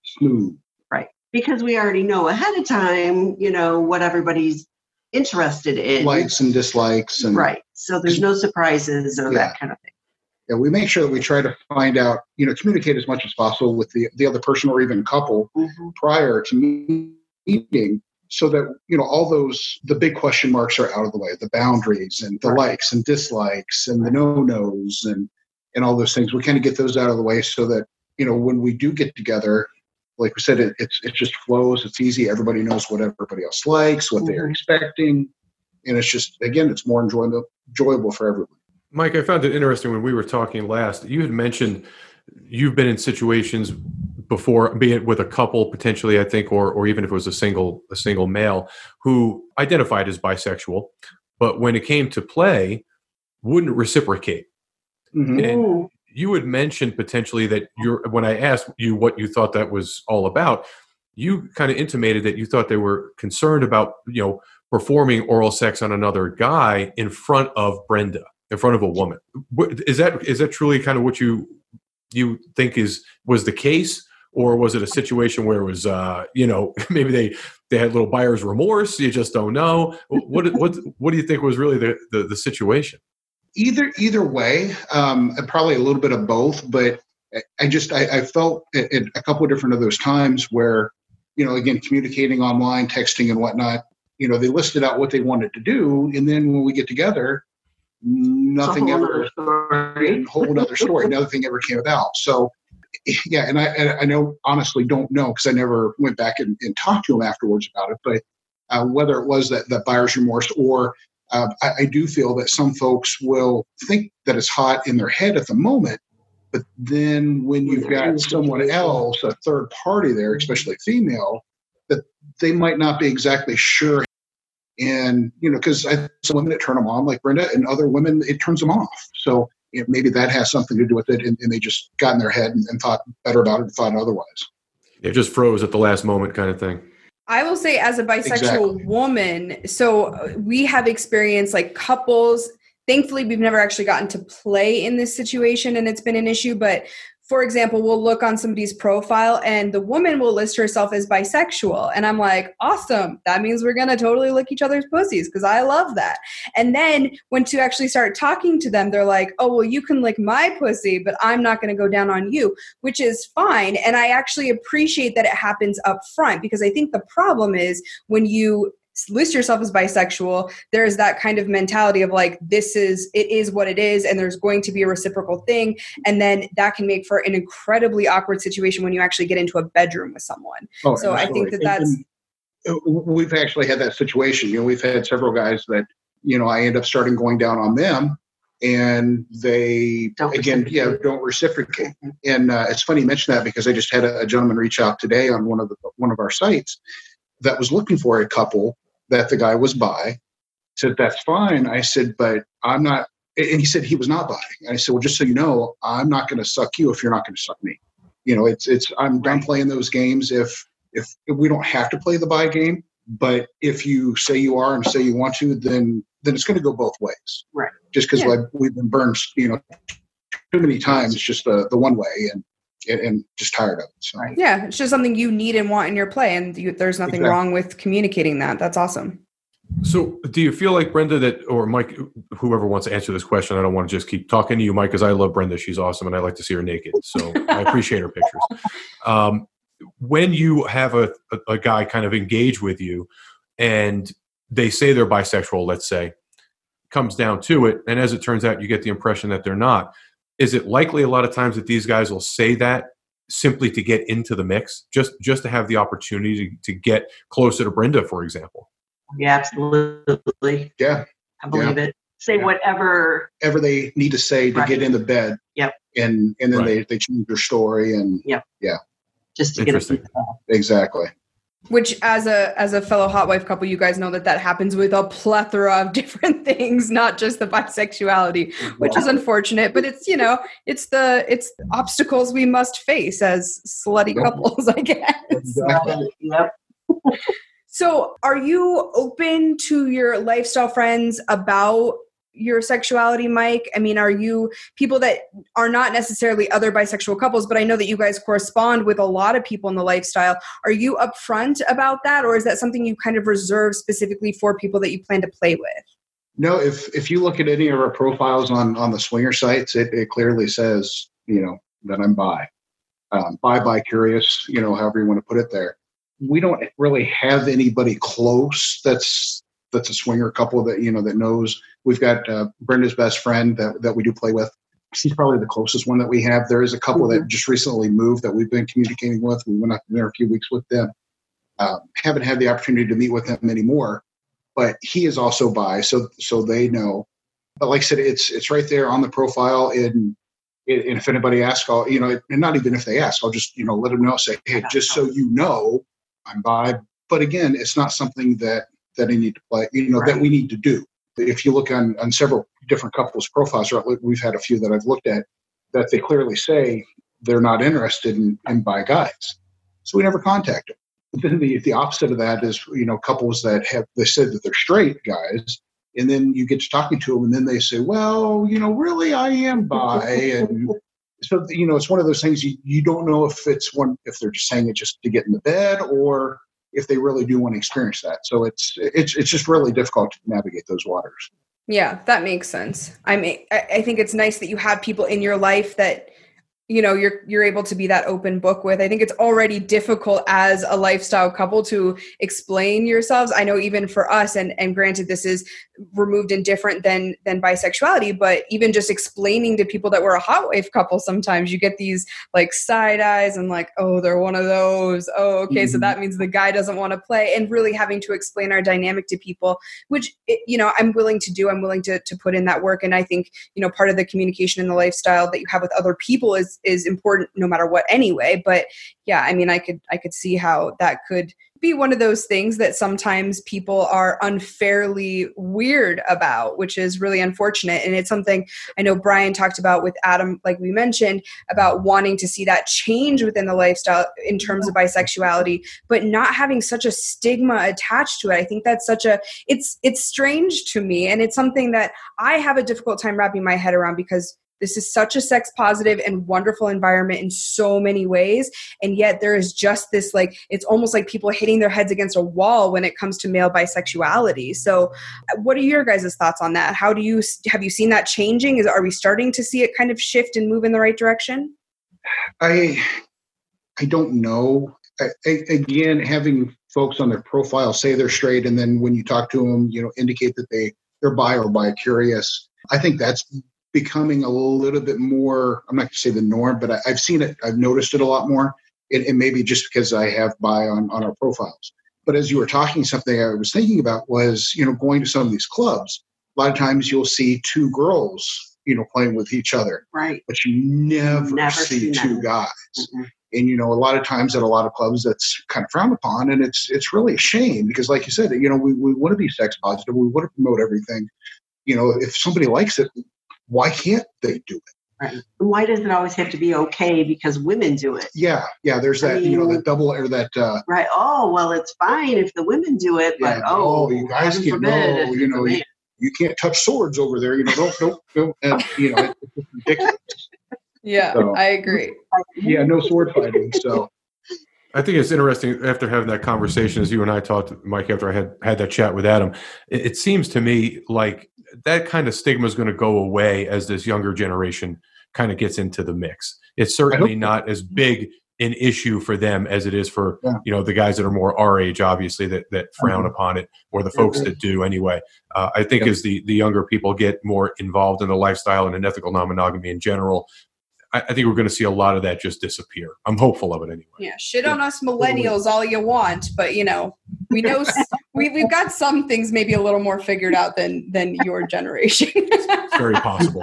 Smooth. Right. Because we already know ahead of time, you know, what everybody's interested in. Likes and dislikes and right. So there's no surprises or yeah. that kind of thing yeah, we make sure that we try to find out, you know, communicate as much as possible with the, the other person or even couple mm-hmm. prior to meeting so that, you know, all those, the big question marks are out of the way, the boundaries and the right. likes and dislikes and the no-nos and, and all those things. We kind of get those out of the way so that, you know, when we do get together, like we said, it, it's, it just flows. It's easy. Everybody knows what everybody else likes, what mm-hmm. they're expecting. And it's just, again, it's more enjoyable, enjoyable for everyone. Mike, I found it interesting when we were talking last. You had mentioned you've been in situations before, be it with a couple potentially, I think, or or even if it was a single a single male who identified as bisexual, but when it came to play, wouldn't reciprocate. Mm-hmm. And you had mentioned potentially that you're when I asked you what you thought that was all about, you kind of intimated that you thought they were concerned about you know performing oral sex on another guy in front of Brenna in front of a woman. Is that is that truly kind of what you you think is was the case, or was it a situation where it was uh, you know maybe they they had little buyer's remorse? You just don't know. What what what do you think was really the the, the situation? Either either way, um, probably a little bit of both, but I just I, I felt at, a couple of different of those times where you know again communicating online, texting and whatnot. You know, they listed out what they wanted to do, and then when we get together, nothing ever a whole other story. Nothing ever came about. So yeah and i i know honestly don't know because i never went back and, and, talked to him afterwards about it but uh, whether it was that that buyer's remorse or uh, I, I, do feel that some folks will think that it's hot in their head at the moment but then when you've got someone else a third party there especially female that they might not be exactly sure and you know because I some women it turn them on like brenna and other women it turns them off. So you know, maybe that has something to do with it and, and they just got in their head and, and, thought better about it and thought otherwise. It just froze at the last moment kind of thing. I will say as a bisexual exactly. woman so uh, we have experienced like couples thankfully we've never actually gotten to play in this situation and it's been an issue but for example, we'll look on somebody's profile and the woman will list herself as bisexual. And I'm like, awesome. That means we're going to totally lick each other's pussies because I love that. And then when to actually start talking to them, they're like, oh, well, you can lick my pussy, but I'm not going to go down on you, which is fine. And I actually appreciate that it happens up front because I think the problem is when you list yourself as bisexual. There's that kind of mentality of like this is it is what it is and there's going to be a reciprocal thing. And then that can make for an incredibly awkward situation when you actually get into a bedroom with someone. Oh, so absolutely. i think that that's uh, we've actually had that situation. You know we've had several guys that you know i end up starting going down on them and they don't again yeah don't reciprocate. Mm-hmm. and uh, it's funny you mention that because i just had a, a, gentleman reach out today on one of the one of our sites that was looking for a couple that the guy was bi. said, that's fine. I said, but I'm not. And he said he was not bi. And I said, well, just so you know, I'm not going to suck you if you're not going to suck me. You know, it's it's I'm done playing those games if, if if we don't have to play the bi game. But if you say you are and say you want to, then then it's going to go both ways. Right. Just because yeah. like we've been burned, you know, too many times, just the the one way, and and, just tired of it. So. Yeah, it's just something you need and want in your play, and you, there's nothing exactly. wrong with communicating that. That's awesome. So, do you feel like Brenna that, or Mike, whoever wants to answer this question? I don't want to just keep talking to you, Mike, because I love Brenna. She's awesome, and I like to see her naked. So, I appreciate her pictures. Um, when you have a, a, a guy kind of engage with you, and they say they're bisexual, let's say, comes down to it, and as it turns out, you get the impression that they're not is it likely a lot of times that these guys will say that simply to get into the mix, just just to have the opportunity to, to get closer to Brenna, for example. Yeah, absolutely. Yeah. I believe it. Say Yeah. whatever. Ever they need to say to Right. get in the bed. Yep. And and then Right. they, they change their story and yeah yeah Just to get it. Exactly. Which, as a as a fellow hot wife couple, you guys know that that happens with a plethora of different things, not just the bisexuality, which is unfortunate. But it's you know it's the it's obstacles we must face as slutty Yep. couples, I guess. Exactly. Yep. So, are you open to your lifestyle friends about your sexuality, Mike? I mean, are you people that are not necessarily other bisexual couples, but I know that you guys correspond with a lot of people in the lifestyle. Are you upfront about that, or is that something you kind of reserve specifically for people that you plan to play with? No, if if you look at any of our profiles on on the swinger sites, it, it clearly says you know that I'm bi, um, bi bi curious, you know, however you want to put it there. We don't really have anybody close that's that's a swinger couple that you know that knows. We've got uh, Brenna's best friend that that we do play with. She's probably the closest one that we have. There is a couple that just recently moved that we've been communicating with. We went up there a few weeks with them. Uh, haven't had the opportunity to meet with them anymore but he is also bi, so so they know. But like I said, it's it's right there on the profile. And, and if anybody asks, I'll you know, and not even if they ask, I'll just you know let them know. Say, hey, just so you know, I'm bi. But again, it's not something that that I need to play. You know, that we need to do. If you look on on several different couples' profiles, or we've had a few that I've looked at, that they clearly say they're not interested in, in bi guys. So we never contact them. But then the, the opposite of that is, you know, couples that have, they said that they're straight guys, and then you get to talking to them, and then they say, well, you know, really, I am bi. And so, you know, it's one of those things you, you don't know if it's one, if they're just saying it just to get in the bed or if they really do want to experience that. So it's, it's, it's just really difficult to navigate those waters. Yeah, that makes sense. I mean, I, think it's nice that you have people in your life that you know you're you're able to be that open book with. I think it's already difficult as a lifestyle couple to explain yourselves. I know even for us, and and granted, this is removed and different than than bisexuality, but even just explaining to people that we're a hot wife couple, sometimes you get these like side eyes and like, oh, they're one of those. Oh, okay, so Mhm. that means the guy doesn't want to play, and really having to explain our dynamic to people which it- you know i'm willing to do i'm willing to, to put in that work and i think you know part of the communication and the lifestyle that you have with other people is is important no matter what anyway but yeah i mean i could i could see how that could be one of those things that sometimes people are unfairly weird about which is really unfortunate. And it's something i know brian talked about with adam like we mentioned about wanting to see that change within the lifestyle in terms of bisexuality but not having such a stigma attached to it. I think that's such a it's it's strange to me. And it's something that i have a difficult time wrapping my head around because this is such a sex positive and wonderful environment in so many ways and yet there is just this like it's almost like people hitting their heads against a wall when it comes to male bisexuality so what are your guys' thoughts on that how do you have you seen that changing is are we starting to see it kind of shift and move in the right direction I I don't know. I, I, again, having folks on their profile say they're straight, and then when you talk to them, you know, indicate that they they're bi or bi curious. I think that's becoming a little bit more. I'm not going to say the norm, but I, I've seen it. I've noticed it a lot more, and, and maybe just because I have bi on on our profiles. But as you were talking, something I was thinking about was, you know, going to some of these clubs. A lot of times you'll see two girls, you know, playing with each other Right. but you never, Never see two that. guys. Mhm. And you know, a lot of times at a lot of clubs, that's kind of frowned upon, and it's it's really a shame because, like you said, you know, we, we want to be sex positive, we want to promote everything. You know, if somebody likes it, why can't they do it? Right. Why does it always have to be okay because women do it? Yeah, yeah. There's I that, you know, that double or that. uh Right. Oh, well, it's fine if the women do it, but Yeah, oh, no, you guys heaven can't- no, you know, man. You can't touch swords over there. You know, don't don't don't. And, you know, it's ridiculous. yeah So- i agree Yeah, no sword fighting. So I think it's interesting after having that conversation, as you and I talked, Mike, after I had had that chat with Adam. It, it seems to me like that kind of stigma is going to go away as this younger generation kind of gets into the mix. It's certainly not as big an issue for them as it is for Yeah. you know the guys that are more our age, obviously that that frown Mhm. upon it, or the folks that do anyway. Uh, I think Yeah. as the the younger people get more involved in the lifestyle and in ethical non-monogamy in general, I, I think we're going to see a lot of that just disappear. I'm hopeful of it anyway. Yeah, shit on us millennials all you want, but you know, we know we we've got some things maybe a little more figured out than than your generation. it's very possible.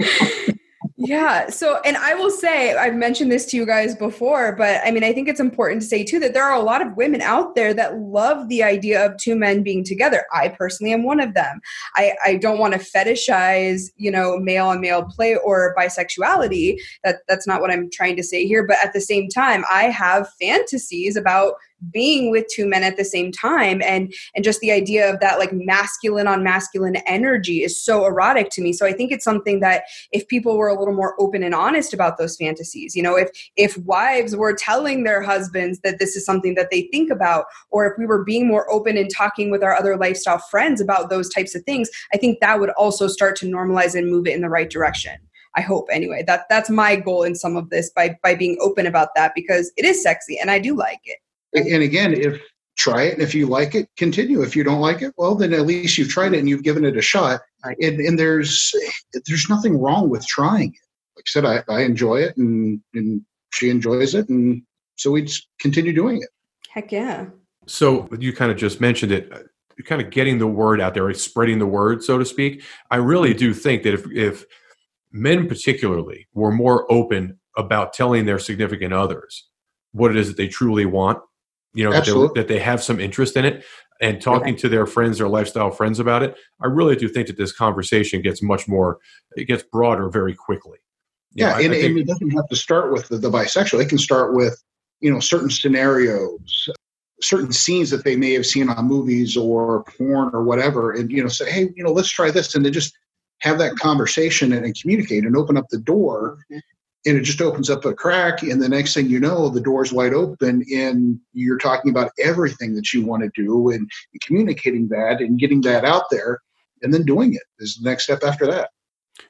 Yeah. So, and I will say, I've mentioned this to you guys before, but I mean, I think it's important to say too that there are a lot of women out there that love the idea of two men being together. I personally am one of them. I, I don't want to fetishize, you know, male on male play or bisexuality. That that's not what I'm trying to say here. But at the same time, I have fantasies about being with two men at the same time. And and just the idea of that like masculine on masculine energy is so erotic to me. So i think it's something that if people were a little more open and honest about those fantasies you know if if wives were telling their husbands that this is something that they think about or if we were being more open and talking with our other lifestyle friends about those types of things i think that would also start to normalize and move it in the right direction I hope anyway. That that's my goal in some of this by by being open about that because it is sexy and I do like it and again, if try it, and if you like it, continue. If you don't like it, well, then at least you've tried it and you've given it a shot. And, and there's there's nothing wrong with trying it. Like I said, I, I enjoy it, and and she enjoys it, and so we just continue doing it. Heck yeah! So you kind of just mentioned it uh, kind of getting the word out there, spreading the word, so to speak. I really do think that if if men particularly were more open about telling their significant others what it is that they truly want, you know, that, that, they have some interest in it and talking to their friends, their lifestyle friends about it, I really do think that this conversation gets much more, it gets broader very quickly. You yeah, know, and, I, I think, and, it doesn't have to start with the, the bisexual. It can start with, you know, certain scenarios, certain scenes that they may have seen on movies or porn or whatever, and you know, say, hey, you know, let's try this, and then just have that conversation and, and communicate and open up the door mm-hmm and it just opens up a crack and the next thing you know the door's wide open and you're talking about everything that you want to do and, communicating that and getting that out there and then doing it is the next step after that.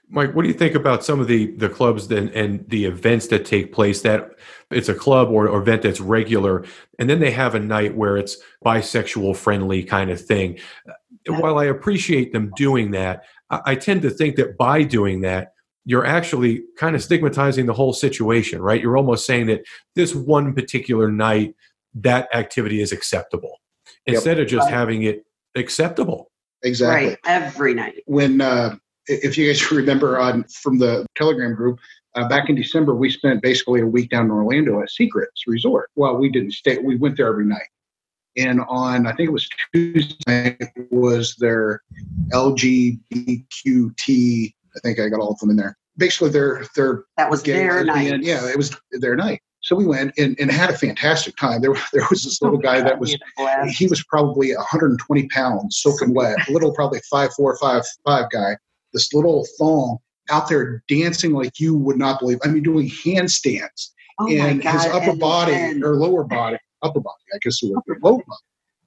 Mike what do you think about some of the the clubs and, and the events that take place that it's a club or, or event that's regular and then they have a night where it's bisexual friendly kind of thing. While i appreciate them doing that I, I tend to think that by doing that you're actually kind of stigmatizing the whole situation, right? You're almost saying that this one particular night, that activity is acceptable instead yep. of just having it acceptable. Exactly. Right. Every night. When, uh, if you guys remember on from the Telegram group, uh, back in December, we spent basically a week down in Orlando at Secrets Resort. Well, we didn't stay; we went there every night. And on, I think it was Tuesday, was their LGBTQT I think I got all of them in there. Basically, they're they're that was their night. yeah, it was their night. So we went and, and had a fantastic time. There, there was this little guy that was he was probably 120 pounds, soaking wet, a little probably five four five five guy. This little thong out there dancing like you would not believe. I mean, doing handstands oh and God, his upper and, body and, or lower body, upper body, I guess it lower body,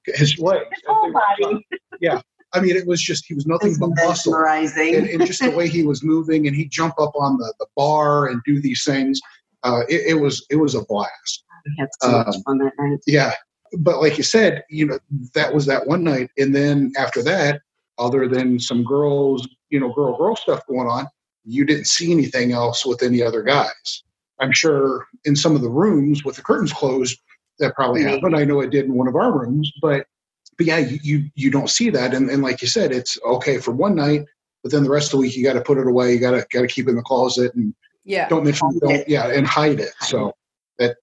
his legs, his whole body. Yeah, I mean, it was just he was nothing but muscle, and, and, just the way he was moving, and he'd jump up on the, the bar and do these things. Uh, it, it, was it was a blast. We had so um, much fun that night. Yeah, but like you said, you know, that was that one night, and then after that, other than some girls, you know, girl girl stuff going on, you didn't see anything else with any other guys. I'm sure in some of the rooms with the curtains closed, that probably happened. I know it did in one of our rooms, but but yeah, you, you, you don't see that. And, and like you said, it's okay for one night, but then the rest of the week you got to put it away. You got to got to keep it in the closet and yeah, don't mention don't, yeah, and hide it. So that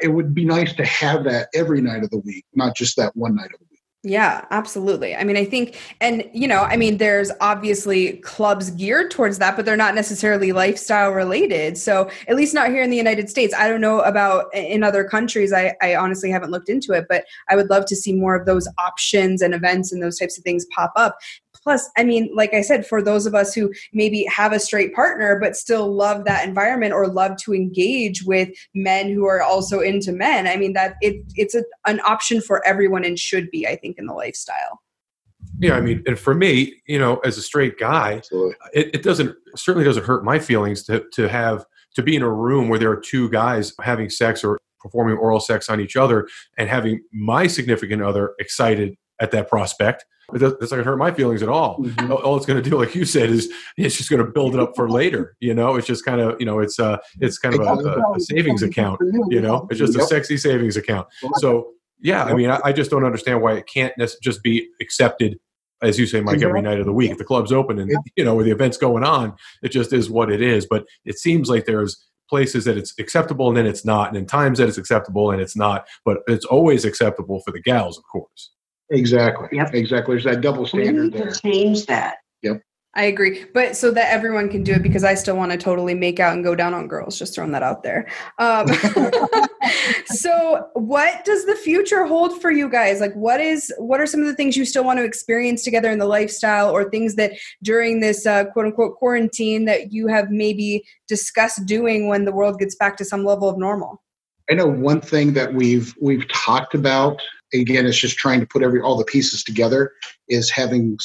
it would be nice to have that every night of the week, not just that one night of the week. Yeah, absolutely. I mean, I think, and you know, I mean, there's obviously clubs geared towards that, but they're not necessarily lifestyle related. So, at least not here in the United States. I don't know about in other countries. I, I honestly haven't looked into it, but I would love to see more of those options and events and those types of things pop up plus i mean like i said for those of us who maybe have a straight partner but still love that environment or love to engage with men who are also into men i mean that it, it's a, an option for everyone and should be i think in the lifestyle yeah i mean and for me you know as a straight guy it, it doesn't certainly doesn't hurt my feelings to, to have to be in a room where there are two guys having sex or performing oral sex on each other and having my significant other excited at that prospect. It does- It's not going to hurt my feelings at all. Mhm. All- All it's going to do, like you said, is it's just going to build it up for later. You know, it's just kind of you know, it's uh, it's kind of a, a, a savings account. You know, it's just a sexy savings account. So yeah, I mean, I, I just don't understand why it can't just be accepted, as you say, Mike, every night of the week. If the club's open and you know, with the events going on, it just is what it is. But it seems like there's places that it's acceptable and then it's not, and in times that it's acceptable and it's not. But it's always acceptable for the gals, of course. Exactly. Yep. Exactly. There's that double We standard need there. to change that. Yep. I agree, but so that everyone can do it because I still want to totally make out and go down on girls. Just throwing that out there. Um, so, what does the future hold for you guys? Like, what is what are some of the things you still want to experience together in the lifestyle, or things that during this uh, quote unquote quarantine that you have maybe discussed doing when the world gets back to some level of normal? I know one thing that we've we've talked about again it's just trying to put every all the pieces together is having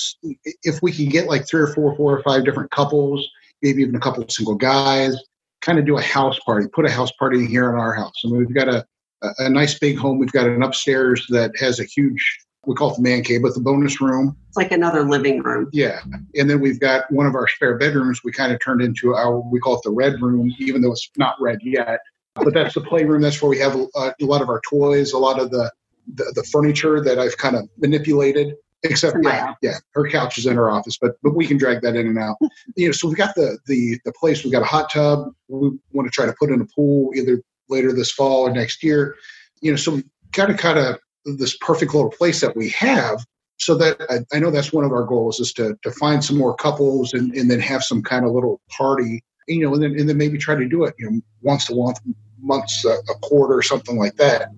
if we can get like three or four four or five different couples maybe even a couple of single guys kind of do a house party put a house party here in our house. I mean we've got a a a nice big home we've got an upstairs that has a huge we call it the man cave but the bonus room. It's like another living room. yeah and then we've got one of our spare bedrooms we kind of turned into our we call it the red room even though it's not red yet but that's the playroom. That's where we have a, a lot of our toys a lot of the the, the furniture that i've kind of manipulated except yeah, yeah her couch is in her office but but we can drag that in and out. You know so we've got the the the place. We've got a hot tub. We want to try to put in a pool either later this fall or next year. You know so we kind of kind of this perfect little place that we have so that I, I know that's one of our goals is to, to find some more couples and, and then have some kind of little party you know and then, and then maybe try to do it. You know once a month months a, a quarter something like that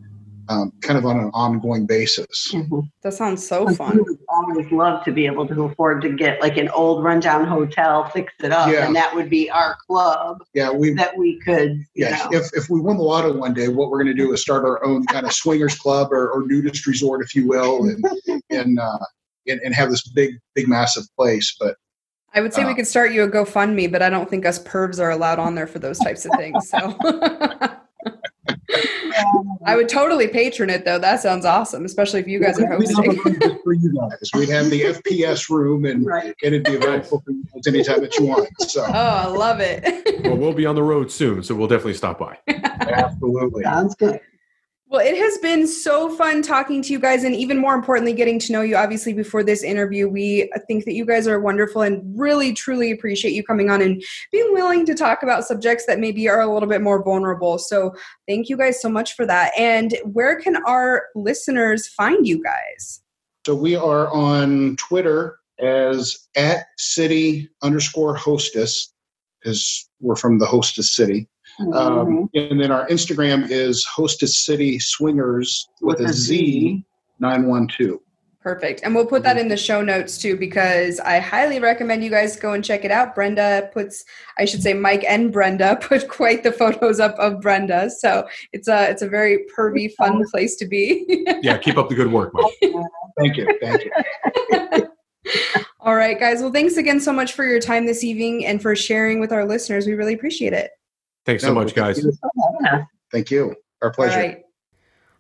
um, kind of on an ongoing basis That sounds so We fun. would always love to be able to afford to get like an old rundown hotel, fix it up, Yeah. and that would be our club yeah we that we could, you yeah know. if, if we win the lotto one day what we're going to do is start our own kind of swingers club or, or nudist resort if you will and and, uh, and and have this big big massive place but I would say we Uh, could start you a GoFundMe, but I don't think us pervs are allowed on there for those types of things. So I would totally patron it though. That sounds awesome, especially if you guys are We'd have a hosting. for you guys. We'd have the FPS room and Right. and it'd be available for you guys anytime that you want. So Oh, I love it. Well, we'll be on the road soon, so we'll definitely stop by. absolutely. Sounds good. Well, it has been so fun talking to you guys, and even more importantly, getting to know you. Obviously, before this interview, we think that you guys are wonderful and really, truly appreciate you coming on and being willing to talk about subjects that maybe are a little bit more vulnerable. So, thank you guys so much for that. And where can our listeners find you guys? So we are on Twitter as at city underscore hostess because we're from the hostess city. Mhm. Um, and then our Instagram is hostess city swingers with, a Z nine one two. Perfect. And we'll put that in the show notes too, because I highly recommend you guys go and check it out. Brenna puts, I should say, Mike and Brenna put quite the photos up of Brenna. So it's a it's a very pervy, fun place to be. Yeah, keep up the good work, Mike. Thank you. Thank you. All right, guys. Well, thanks again so much for your time this evening and for sharing with our listeners. We really appreciate it. Thanks so No, much, guys. Thank you. Our pleasure. All right.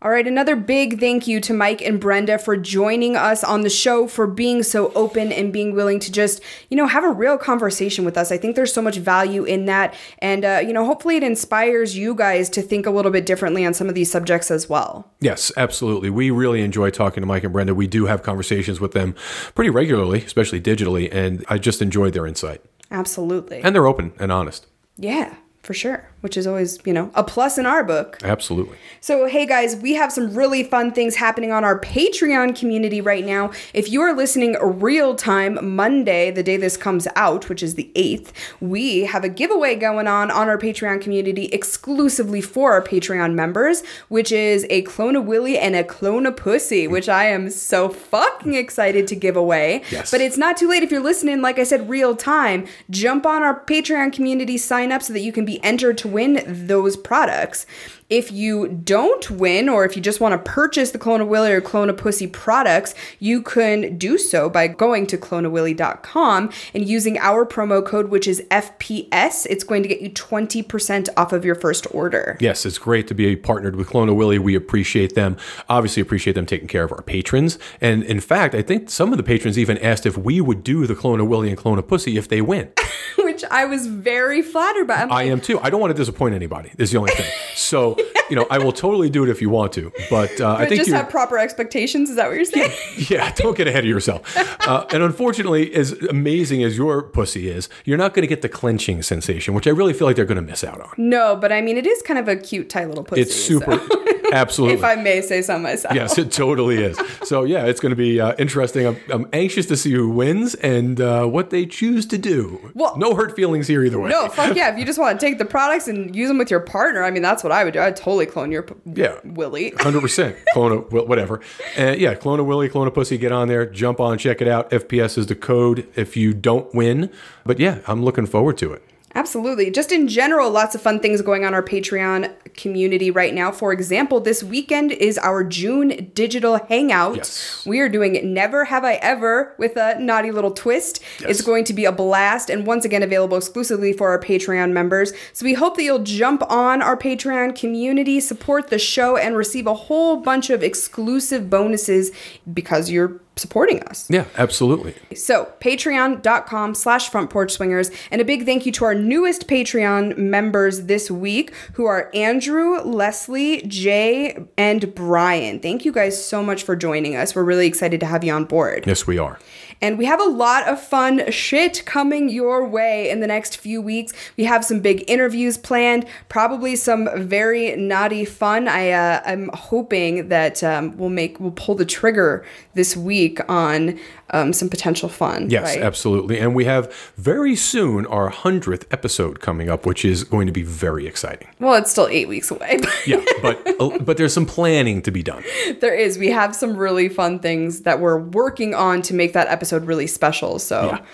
All right, another big thank you to Mike and Brenna for joining us on the show, for being so open and being willing to just, you know, have a real conversation with us. I think there's so much value in that. And, uh, you know, hopefully it inspires you guys to think a little bit differently on some of these subjects as well. Yes, absolutely. We really enjoy talking to Mike and Brenna. We do have conversations with them pretty regularly, especially digitally, and I just enjoyed their insight. Absolutely. And they're open and honest. yeah, for sure. Which is always, you know, a plus in our book. Absolutely. So, hey guys, we have some really fun things happening on our Patreon community right now. If you are listening real time Monday, the day this comes out, which is the 8th, we have a giveaway going on on our Patreon community exclusively for our Patreon members, which is a Clone of Willy and a Clone of Pussy, which I am so fucking excited to give away. Yes. But it's not too late if you're listening, like I said, real time. Jump on our Patreon community, sign up so that you can be entered to win those products. If you don't win, or if you just want to purchase the Clone a Willy or Clone a Pussy products, you can do so by going to cloneawilly.com and using our promo code, which is FPS. It's going to get you 20% off of your first order. Yes, it's great to be partnered with Clone a Willy. We appreciate them. Obviously, appreciate them taking care of our patrons. And in fact, I think some of the patrons even asked if we would do the Clone a Willy and Clone a Pussy if they win. Which I was very flattered by. I'm I am too. I don't want to disappoint anybody. Is the only thing. So you know, I will totally do it if you want to. But uh, I think just have proper expectations. Is that what you're saying? yeah, don't get ahead of yourself. Uh, and unfortunately, as amazing as your pussy is, you're not going to get the clenching sensation, which I really feel like they're going to miss out on. No, but I mean, it is kind of a cute, tight little pussy. It's super, so- absolutely. if I may say so myself. Yes, it totally is. So yeah, it's going to be uh, interesting. I'm, I'm anxious to see who wins and uh, what they choose to do. Well- no hurt feelings here either way. No, fuck yeah. If you just want to take the products and use them with your partner, I mean, that's what I would do. I'd totally clone your p- Yeah. Willie. Hundred percent. Clone a wh- whatever. Uh, yeah, clone a Willy, clone a pussy. Get on there, jump on, check it out. FPS is the code if you don't win. But yeah, I'm looking forward to it. Absolutely. Just in general, lots of fun things going on our Patreon community right now. For example, this weekend is our June digital hangout. Yes. We are doing Never Have I Ever with a naughty little twist. Yes. It's going to be a blast and once again available exclusively for our Patreon members. So we hope that you'll jump on our Patreon community, support the show, and receive a whole bunch of exclusive bonuses because you're supporting us. Yeah, absolutely. So, patreon.com slash front porch swingers. And a big thank you to our newest Patreon members this week, who are Andrew, Leslie, Jay, and Brian. Thank you guys so much for joining us. We're really excited to have you on board. Yes, we are. And we have a lot of fun shit coming your way in the next few weeks. We have some big interviews planned, probably some very naughty fun. I uh, I'm hoping that um, we'll make we'll pull the trigger this week on um, some potential fun. Yes, right? absolutely. And we have very soon our 100th episode coming up, which is going to be very exciting. Well, it's still eight weeks away. Yeah, but uh, but there's some planning to be done. there is. We have some really fun things that we're working on to make that episode really special. So. Yeah.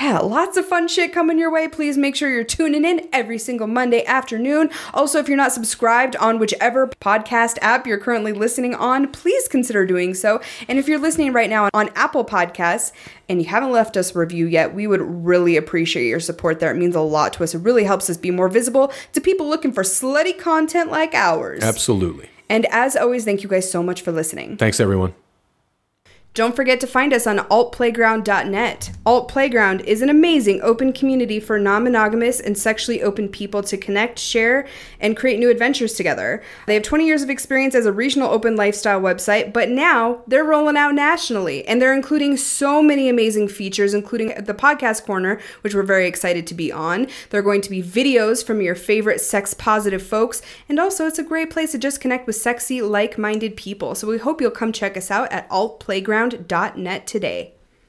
Yeah, lots of fun shit coming your way. Please make sure you're tuning in every single Monday afternoon. Also, if you're not subscribed on whichever podcast app you're currently listening on, please consider doing so. And if you're listening right now on Apple Podcasts and you haven't left us a review yet, we would really appreciate your support there. It means a lot to us. It really helps us be more visible to people looking for slutty content like ours. Absolutely. And as always, thank you guys so much for listening. Thanks, everyone. Don't forget to find us on altplayground.net. Alt Playground is an amazing open community for non monogamous and sexually open people to connect, share, and create new adventures together. They have 20 years of experience as a regional open lifestyle website, but now they're rolling out nationally and they're including so many amazing features, including the podcast corner, which we're very excited to be on. There are going to be videos from your favorite sex positive folks, and also it's a great place to just connect with sexy, like minded people. So we hope you'll come check us out at altplayground.net today.